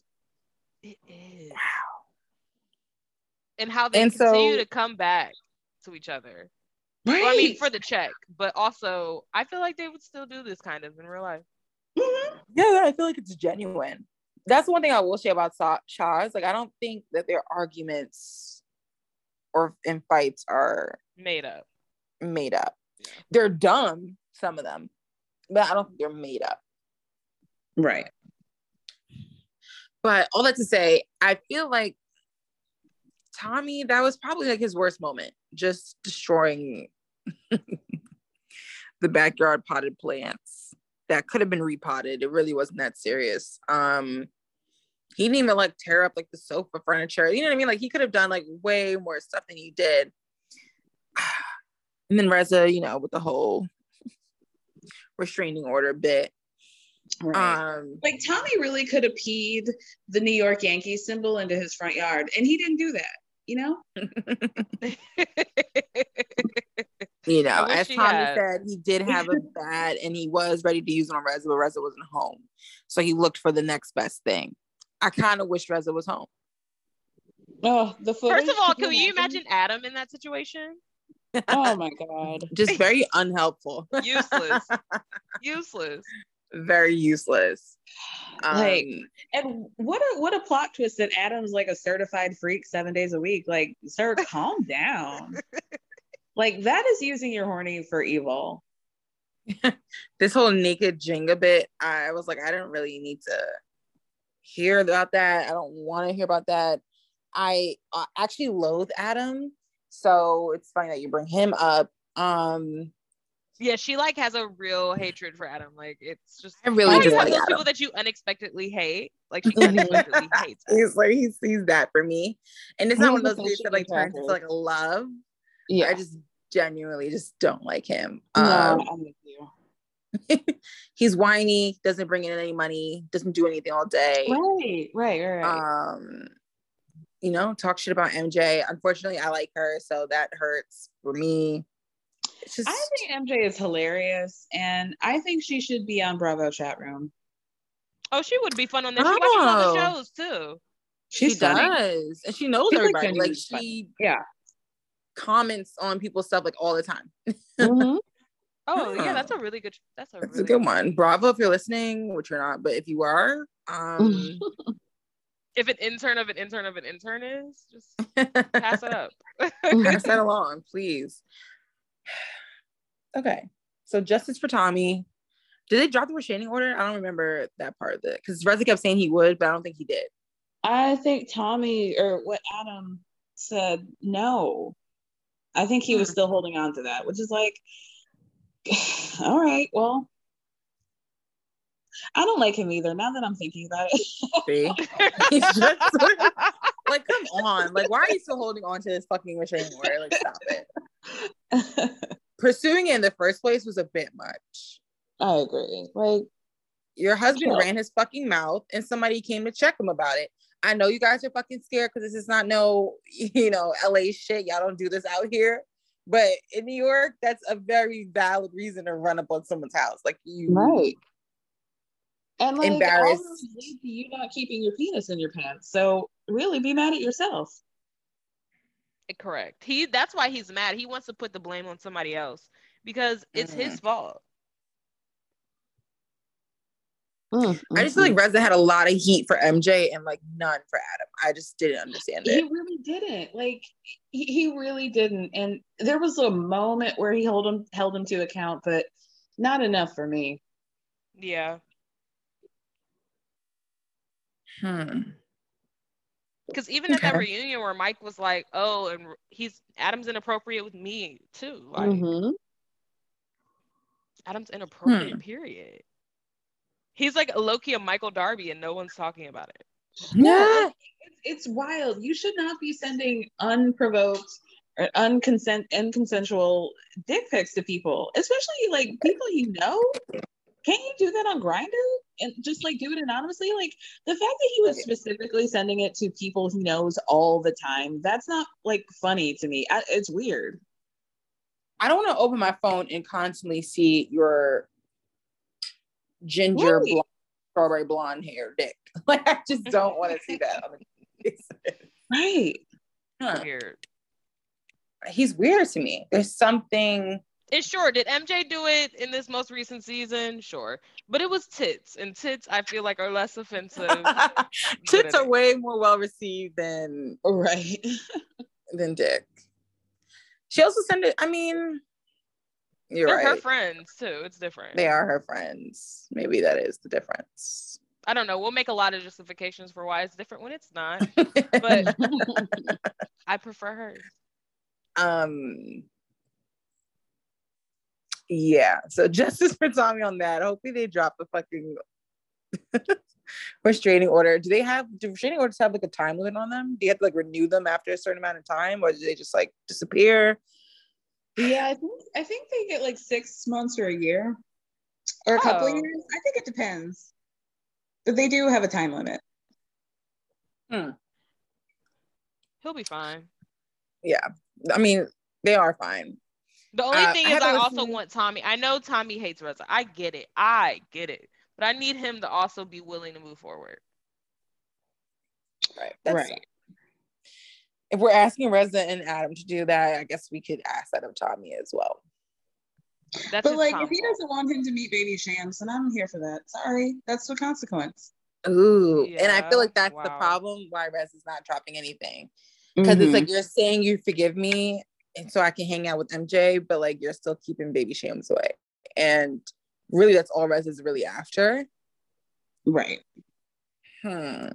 It is. Wow. And how they and continue so, to come back to each other. Right. Well, I mean, for the check, but also I feel like they would still do this kind of in real life. Mm-hmm. Yeah, I feel like it's genuine. That's one thing I will say about Shahs. Like, I don't think that their arguments or in fights are made up made up. They're dumb, some of them, but I don't think they're made up. Right. But all that to say, I feel like Tommy, that was probably like his worst moment, just destroying the backyard potted plants that could have been repotted. It really wasn't that serious. Um, he didn't even like tear up like the sofa furniture. You know what I mean? Like he could have done like way more stuff than he did. And then Reza, you know, with the whole restraining order bit. Right. Um, like Tommy really could have peed the New York Yankees symbol into his front yard, and he didn't do that. You know. you know, as Tommy had. said, he did have a bat, and he was ready to use it on Reza, but Reza wasn't home, so he looked for the next best thing. I kind of wish Reza was home. Oh, the footage, first of all, can you imagine Adam in that situation? oh my god just very unhelpful useless useless very useless. Like um, and what a what a plot twist that adam's like a certified freak seven days a week. Like sir calm down. Like that is using your horny for evil. This whole naked jenga bit i was like i don't really need to hear about that. I don't want to hear about that. I uh, actually loathe adam so it's funny that you bring him up. Um yeah, she like has a real hatred for Adam. Like it's just I really just like those people that you unexpectedly hate. Like she unexpectedly hates. Him. He's like he sees that for me, and it's not one of those things that like turns into like a love. Yeah, I just genuinely just don't like him. No, um, I'm with you. he's whiny, doesn't bring in any money, doesn't do anything all day. Right, right, right. Um, you know, talk shit about MJ. Unfortunately, I like her, so that hurts for me. Just... I think MJ is hilarious, and I think she should be on Bravo chat room. Oh, she would be fun on there. She oh. watches the shows too. She's she does, and she knows She's everybody. Like, like she, yeah, comments on people's stuff like all the time. Mm-hmm. Oh yeah, that's a really good. That's a that's really a good one. Bravo if you're listening, which you're not, but if you are, um, if an intern of an intern of an intern is, just pass it up. pass that along, please. Okay. So justice for Tommy. Did they drop the restraining order? I don't remember that part of it because Reza kept saying he would, but I don't think he did. I think Tommy or what Adam said no. I think he was hmm. still holding on to that, which is like, all right, well, I don't like him either. Now that I'm thinking about it. Just like, come on. Like, why are you still holding on to this fucking restraining order? Like, stop it. Pursuing it in the first place was a bit much. I agree. Like, your husband ran his fucking mouth and somebody came to check him about it. I know you guys are fucking scared because this is not no, you know, LA shit. Y'all don't do this out here. But in New York, that's a very valid reason to run up on someone's house. Like you right and like embarrassed you not keeping your penis in your pants. So really be mad at yourself. Correct. He that's why he's mad. He wants to put the blame on somebody else because it's mm. his fault. Mm, I just feel like Reza had a lot of heat for MJ and like none for Adam. I just didn't understand it. He really didn't. Like he, he really didn't. And there was a moment where he held him held him to account, but not enough for me. Yeah. Hmm. Because even okay. at that reunion where Mike was like, "Oh, and he's Adam's inappropriate with me too," like mm-hmm. Adam's inappropriate. Hmm. Period. He's like a Loki of Michael Darby, and no one's talking about it. Yeah, it's, it's wild. You should not be sending unprovoked or unconsent unconsensual dick pics to people, especially like people you know. Can't you do that on Grindr and just like do it anonymously? Like the fact that he was specifically sending it to people he knows all the time, that's not like funny to me. I, it's weird. I don't want to open my phone and constantly see your ginger right. blonde, strawberry blonde hair dick. Like I just don't want to see that on the Right. Huh. Weird. He's weird to me. There's something it's sure. Did MJ do it in this most recent season? Sure. But it was tits, and tits I feel like are less offensive. tits are way more well received than right than dick. She also sent it. I mean, you're They're right. her friends too. It's different. They are her friends. Maybe that is the difference. I don't know. We'll make a lot of justifications for why it's different when it's not, but I prefer hers. Um. Yeah. So justice for Tommy on that. Hopefully they drop the fucking restraining order. Do they have do restraining orders have like a time limit on them? Do you have to like renew them after a certain amount of time, or do they just like disappear? Yeah, I think I think they get like six months or a year, or a couple Oh. years. I think it depends, but they do have a time limit. Hmm. He'll be fine. Yeah. I mean, they are fine. The only Uh, thing I is, I also listened- want Tommy. I know Tommy hates Reza. I get it. I get it. But I need him to also be willing to move forward. Right. That's right. If we're asking Reza and Adam to do that, I guess we could ask that of Tommy as well. That's But like, if he doesn't want him to meet Baby Shams, then I'm here for that. Sorry, that's the consequence. Ooh. and I feel like that's the problem why Reza's not dropping anything. Because it's like you're saying you forgive me and so I can hang out with MJ, but like you're still keeping baby shams away. And really that's all Reza's really after. right. Hmm.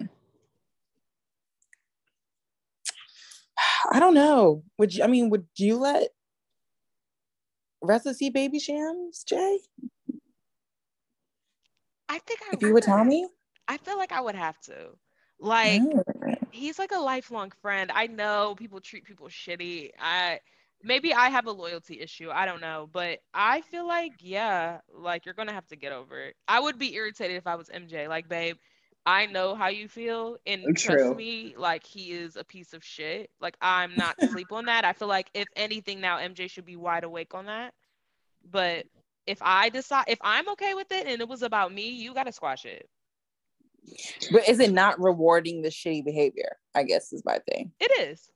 I don't know. Would you I mean would you let Reza see baby shams, Jay? I think I If you would tell me? I feel like I would have to. Like, Mm. he's like a lifelong friend. I know people treat people shitty. I maybe I have a loyalty issue. I don't know, but I feel like yeah, like you're gonna have to get over it. I would be irritated if I was MJ. Like, babe, I know how you feel, and True. trust me, like he is a piece of shit. Like I'm not sleep on that. I feel like if anything, now MJ should be wide awake on that. But if I decide, if I'm okay with it, and it was about me, you gotta squash it. But is it not rewarding the shitty behavior? I guess is my thing. It is.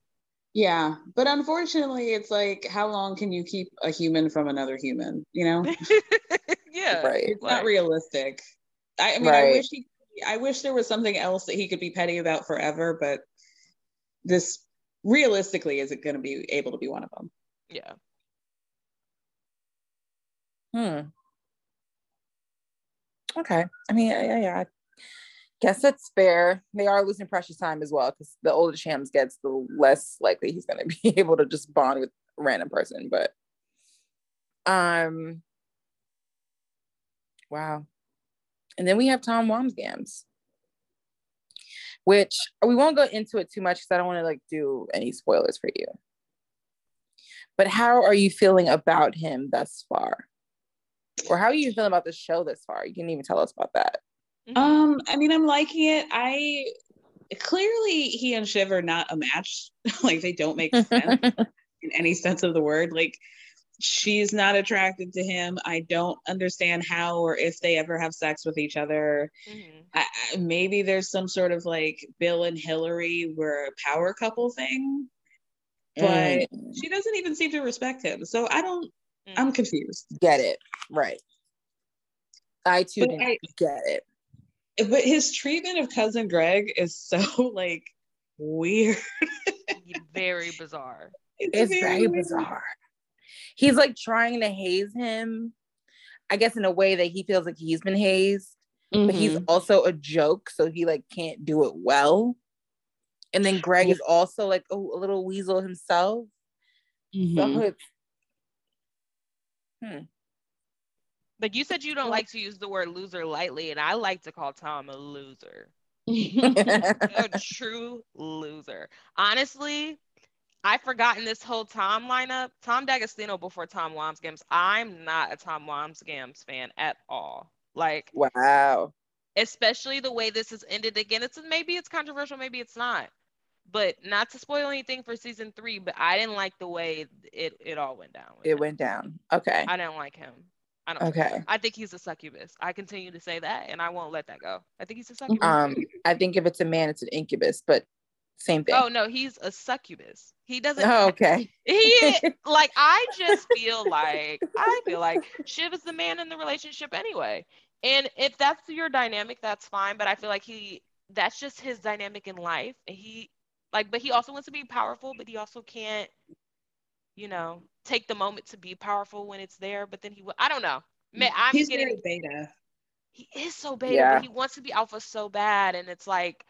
Yeah, but unfortunately, it's like, how long can you keep a human from another human? You know, yeah. Right. it's Like- not realistic. I, I mean, I wish he, I wish there was something else that he could be petty about forever, but this realistically isn't going to be able to be one of them. Yeah. Hmm. Okay. I mean, yeah, yeah, Guess that's fair. They are losing precious time as well because the older Shams gets, the less likely he's going to be able to just bond with a random person. But, um, wow. And then we have Tom Wambsgans, which we won't go into it too much because I don't want to like do any spoilers for you. But how are you feeling about him thus far? Or how are you feeling about the show this far? You can even tell us about that. Mhm. Um, I mean, I'm liking it. I clearly he and Shiv are not a match. like they don't make sense in any sense of the word. Like she's not attracted to him. I don't understand how or if they ever have sex with each other. Mhm. I, I, maybe there's some sort of like Bill and Hillary were a power couple thing, but Mm, she doesn't even seem to respect him. So I don't. Mhm. I'm confused. get it. Right. I too I- get it. But his treatment of cousin Greg is so like weird. Very bizarre. It's very weird. bizarre. He's like trying to haze him, I guess, in a way that he feels like he's been hazed, but he's Mhm. also a joke, so he like can't do it well. And then Greg is also like a, a little weasel himself. Mhm. So it's Like you said, you don't like to use the word loser lightly, and I like to call Tom a loser, a true loser. Honestly, I've forgotten this whole Tom lineup. Tom D'Agostino before Tom Wambsgans. I'm not a Tom Wambsgans fan at all. Like, wow. especially the way this has ended again. It's maybe it's controversial, maybe it's not. But not to spoil anything for season three, but I didn't like the way it, it all went down. It him. went down. Okay. I didn't like him. I don't. Okay. I think he's a succubus. I continue to say that, and I won't let that go. I think he's a succubus. Um, I think if it's a man, it's an incubus, but same thing. oh no, he's a succubus. He doesn't. Oh, okay. He like I just feel like I feel like Shiv is the man in the relationship anyway. And if that's your dynamic, that's fine. But I feel like he that's just his dynamic in life. And he like, but he also wants to be powerful, but he also can't, you know, take the moment to be powerful when it's there. But then he will. I don't know. Man, I'm He's getting very beta. he is so beta, yeah. but he wants to be alpha so bad. And it's like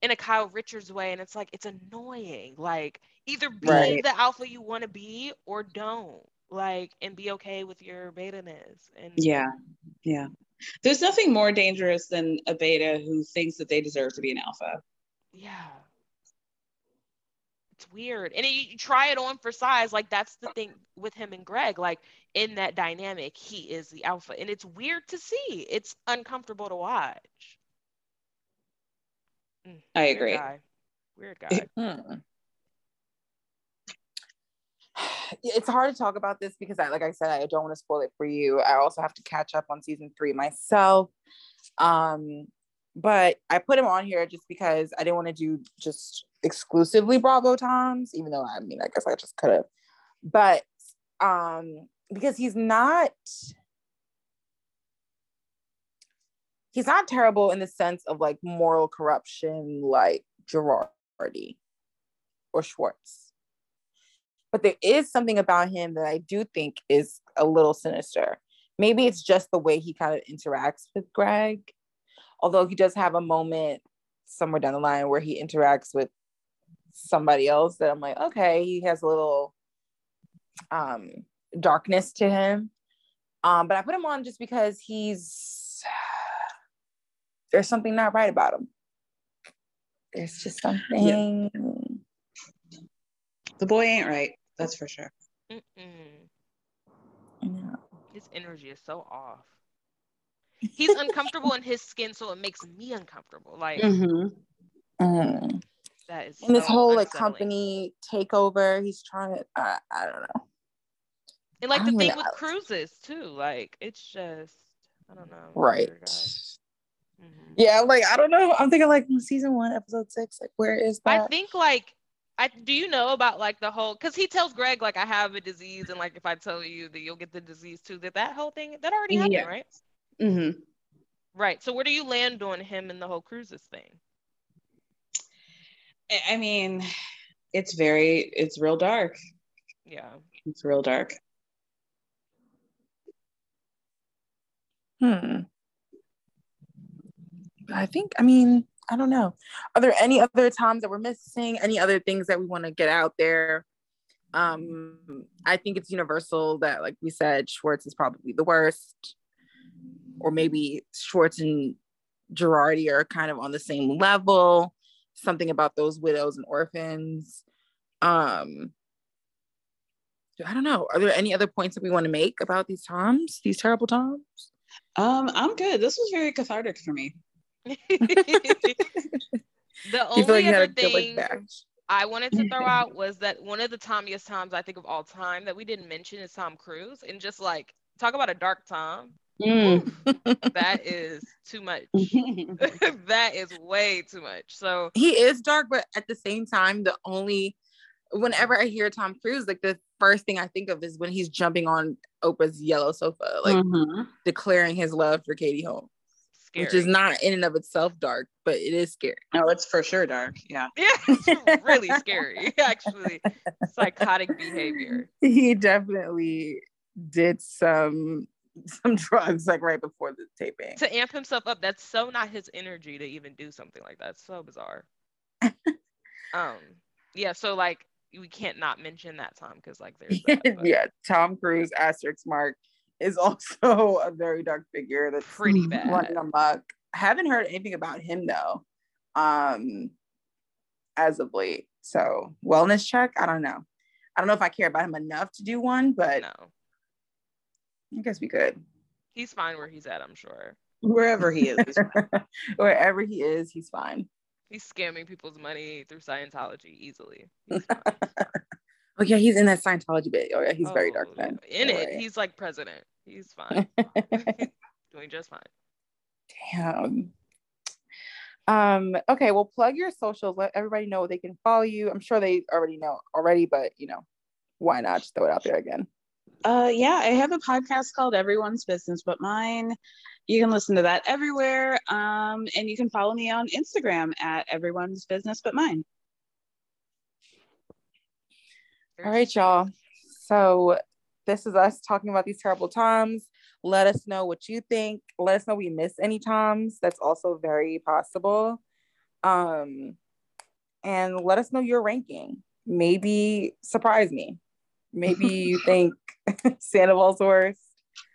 in a Kyle Richards way, and it's like it's annoying. Like either be right. the alpha you want to be or don't. Like and be okay with your beta ness. And yeah, yeah. There's nothing more dangerous than a beta who thinks that they deserve to be an alpha. Yeah. It's weird. And you try it on for size. Like that's the thing with him and Greg. Like in that dynamic, he is the alpha. And it's weird to see. It's uncomfortable to watch. Mm, I agree. Guy. Weird guy. Hmm. It's hard to talk about this because I like I said, I don't want to spoil it for you. I also have to catch up on season three myself. Um, but I put him on here just because I didn't want to do just exclusively Bravo Toms, even though I mean I guess I just could have. But um because he's not he's not terrible in the sense of like moral corruption like Girardi or Schwartz. But there is something about him that I do think is a little sinister. Maybe it's just the way he kind of interacts with Greg. Although he does have a moment somewhere down the line where he interacts with somebody else that I'm like, okay, he has a little um darkness to him. Um, but I put him on just because he's there's something not right about him. There's just something. Yeah. The boy ain't right. That's for sure. His energy is so off. He's uncomfortable in his skin, so it makes me uncomfortable. Like mm-hmm. mm. that is. And so this whole like company takeover, he's trying to. Uh, I don't know. And like the thing with cruises too, like it's just I don't know. Right. Mm-hmm. Yeah, like I don't know. I'm thinking like season one, episode six. Like where is that? I think like I do you know about like the whole because he tells Greg like I have a disease and like if I tell you that you'll get the disease too. That that whole thing that already happened, yeah. right? Mm-hmm. Right. So where do you land on him and the whole cruises thing? I mean, it's very it's real dark. Yeah. It's real dark. Hmm. I think, I mean, I don't know. Are there any other times that we're missing? Any other things that we want to get out there? Um, I think it's universal that, like we said, Schwartz is probably the worst, or maybe Schwartz and Girardi are kind of on the same level. Something about those widows and orphans. Um, I don't know. Are there any other points that we want to make about these Toms, these terrible Toms? Um, I'm good. This was very cathartic for me. the only like other thing like I wanted to throw out was that one of the Tomiest Toms I think of all time that we didn't mention is Tom Cruise, and just like talk about a dark Tom. Mm. that is too much. that is way too much. So he is dark, but at the same time, the only whenever I hear Tom Cruise, like the first thing I think of is when he's jumping on Oprah's yellow sofa, like mm-hmm. declaring his love for Katie Holmes. Scary. Which is not in and of itself dark, but it is scary. No, it's for sure dark. Yeah. Yeah, it's really scary, actually. Psychotic behavior. He definitely did some some drugs like right before the taping. To amp himself up, that's so not his energy to even do something like that. It's so bizarre. um yeah, so like we can't not mention that Tom because like there's that, yeah, Tom Cruise asterisk mark is also a very dark figure that's pretty bad. Running amok. Haven't heard anything about him though, um, as of late. So wellness check. I don't know. I don't know if I care about him enough to do one, but no. I guess we could. He's fine where he's at. I'm sure. Wherever he is, wherever he is, he's fine. He's scamming people's money through Scientology easily. oh yeah, he's in that Scientology bit. Oh yeah, he's oh, very dark then. In it, he's like president. He's fine. doing just fine. Damn. Um, okay, well, plug your socials. Let everybody know they can follow you. I'm sure they already know already, but you know, why not just throw it out there again? Uh yeah, I have a podcast called Everyone's Business But Mine. You can listen to that everywhere. Um, and you can follow me on Instagram at everyone's business but mine. All right, y'all. So this is us talking about these terrible Toms. Let us know what you think. Let us know we miss any Toms. That's also very possible. Um, and let us know your ranking. Maybe surprise me. Maybe you think Sandoval's worse.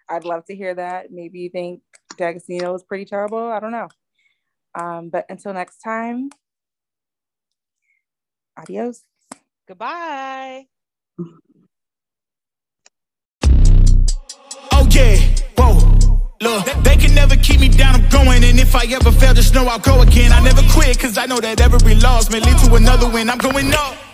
I'd love to hear that. Maybe you think D'Agostino is pretty terrible. I don't know. Um, but until next time, adios. Goodbye. Oh yeah, whoa. Look, they can never keep me down, I'm going. And if I ever fail, just know I'll go again. I never quit, cause I know that every loss may lead to another win. I'm going up.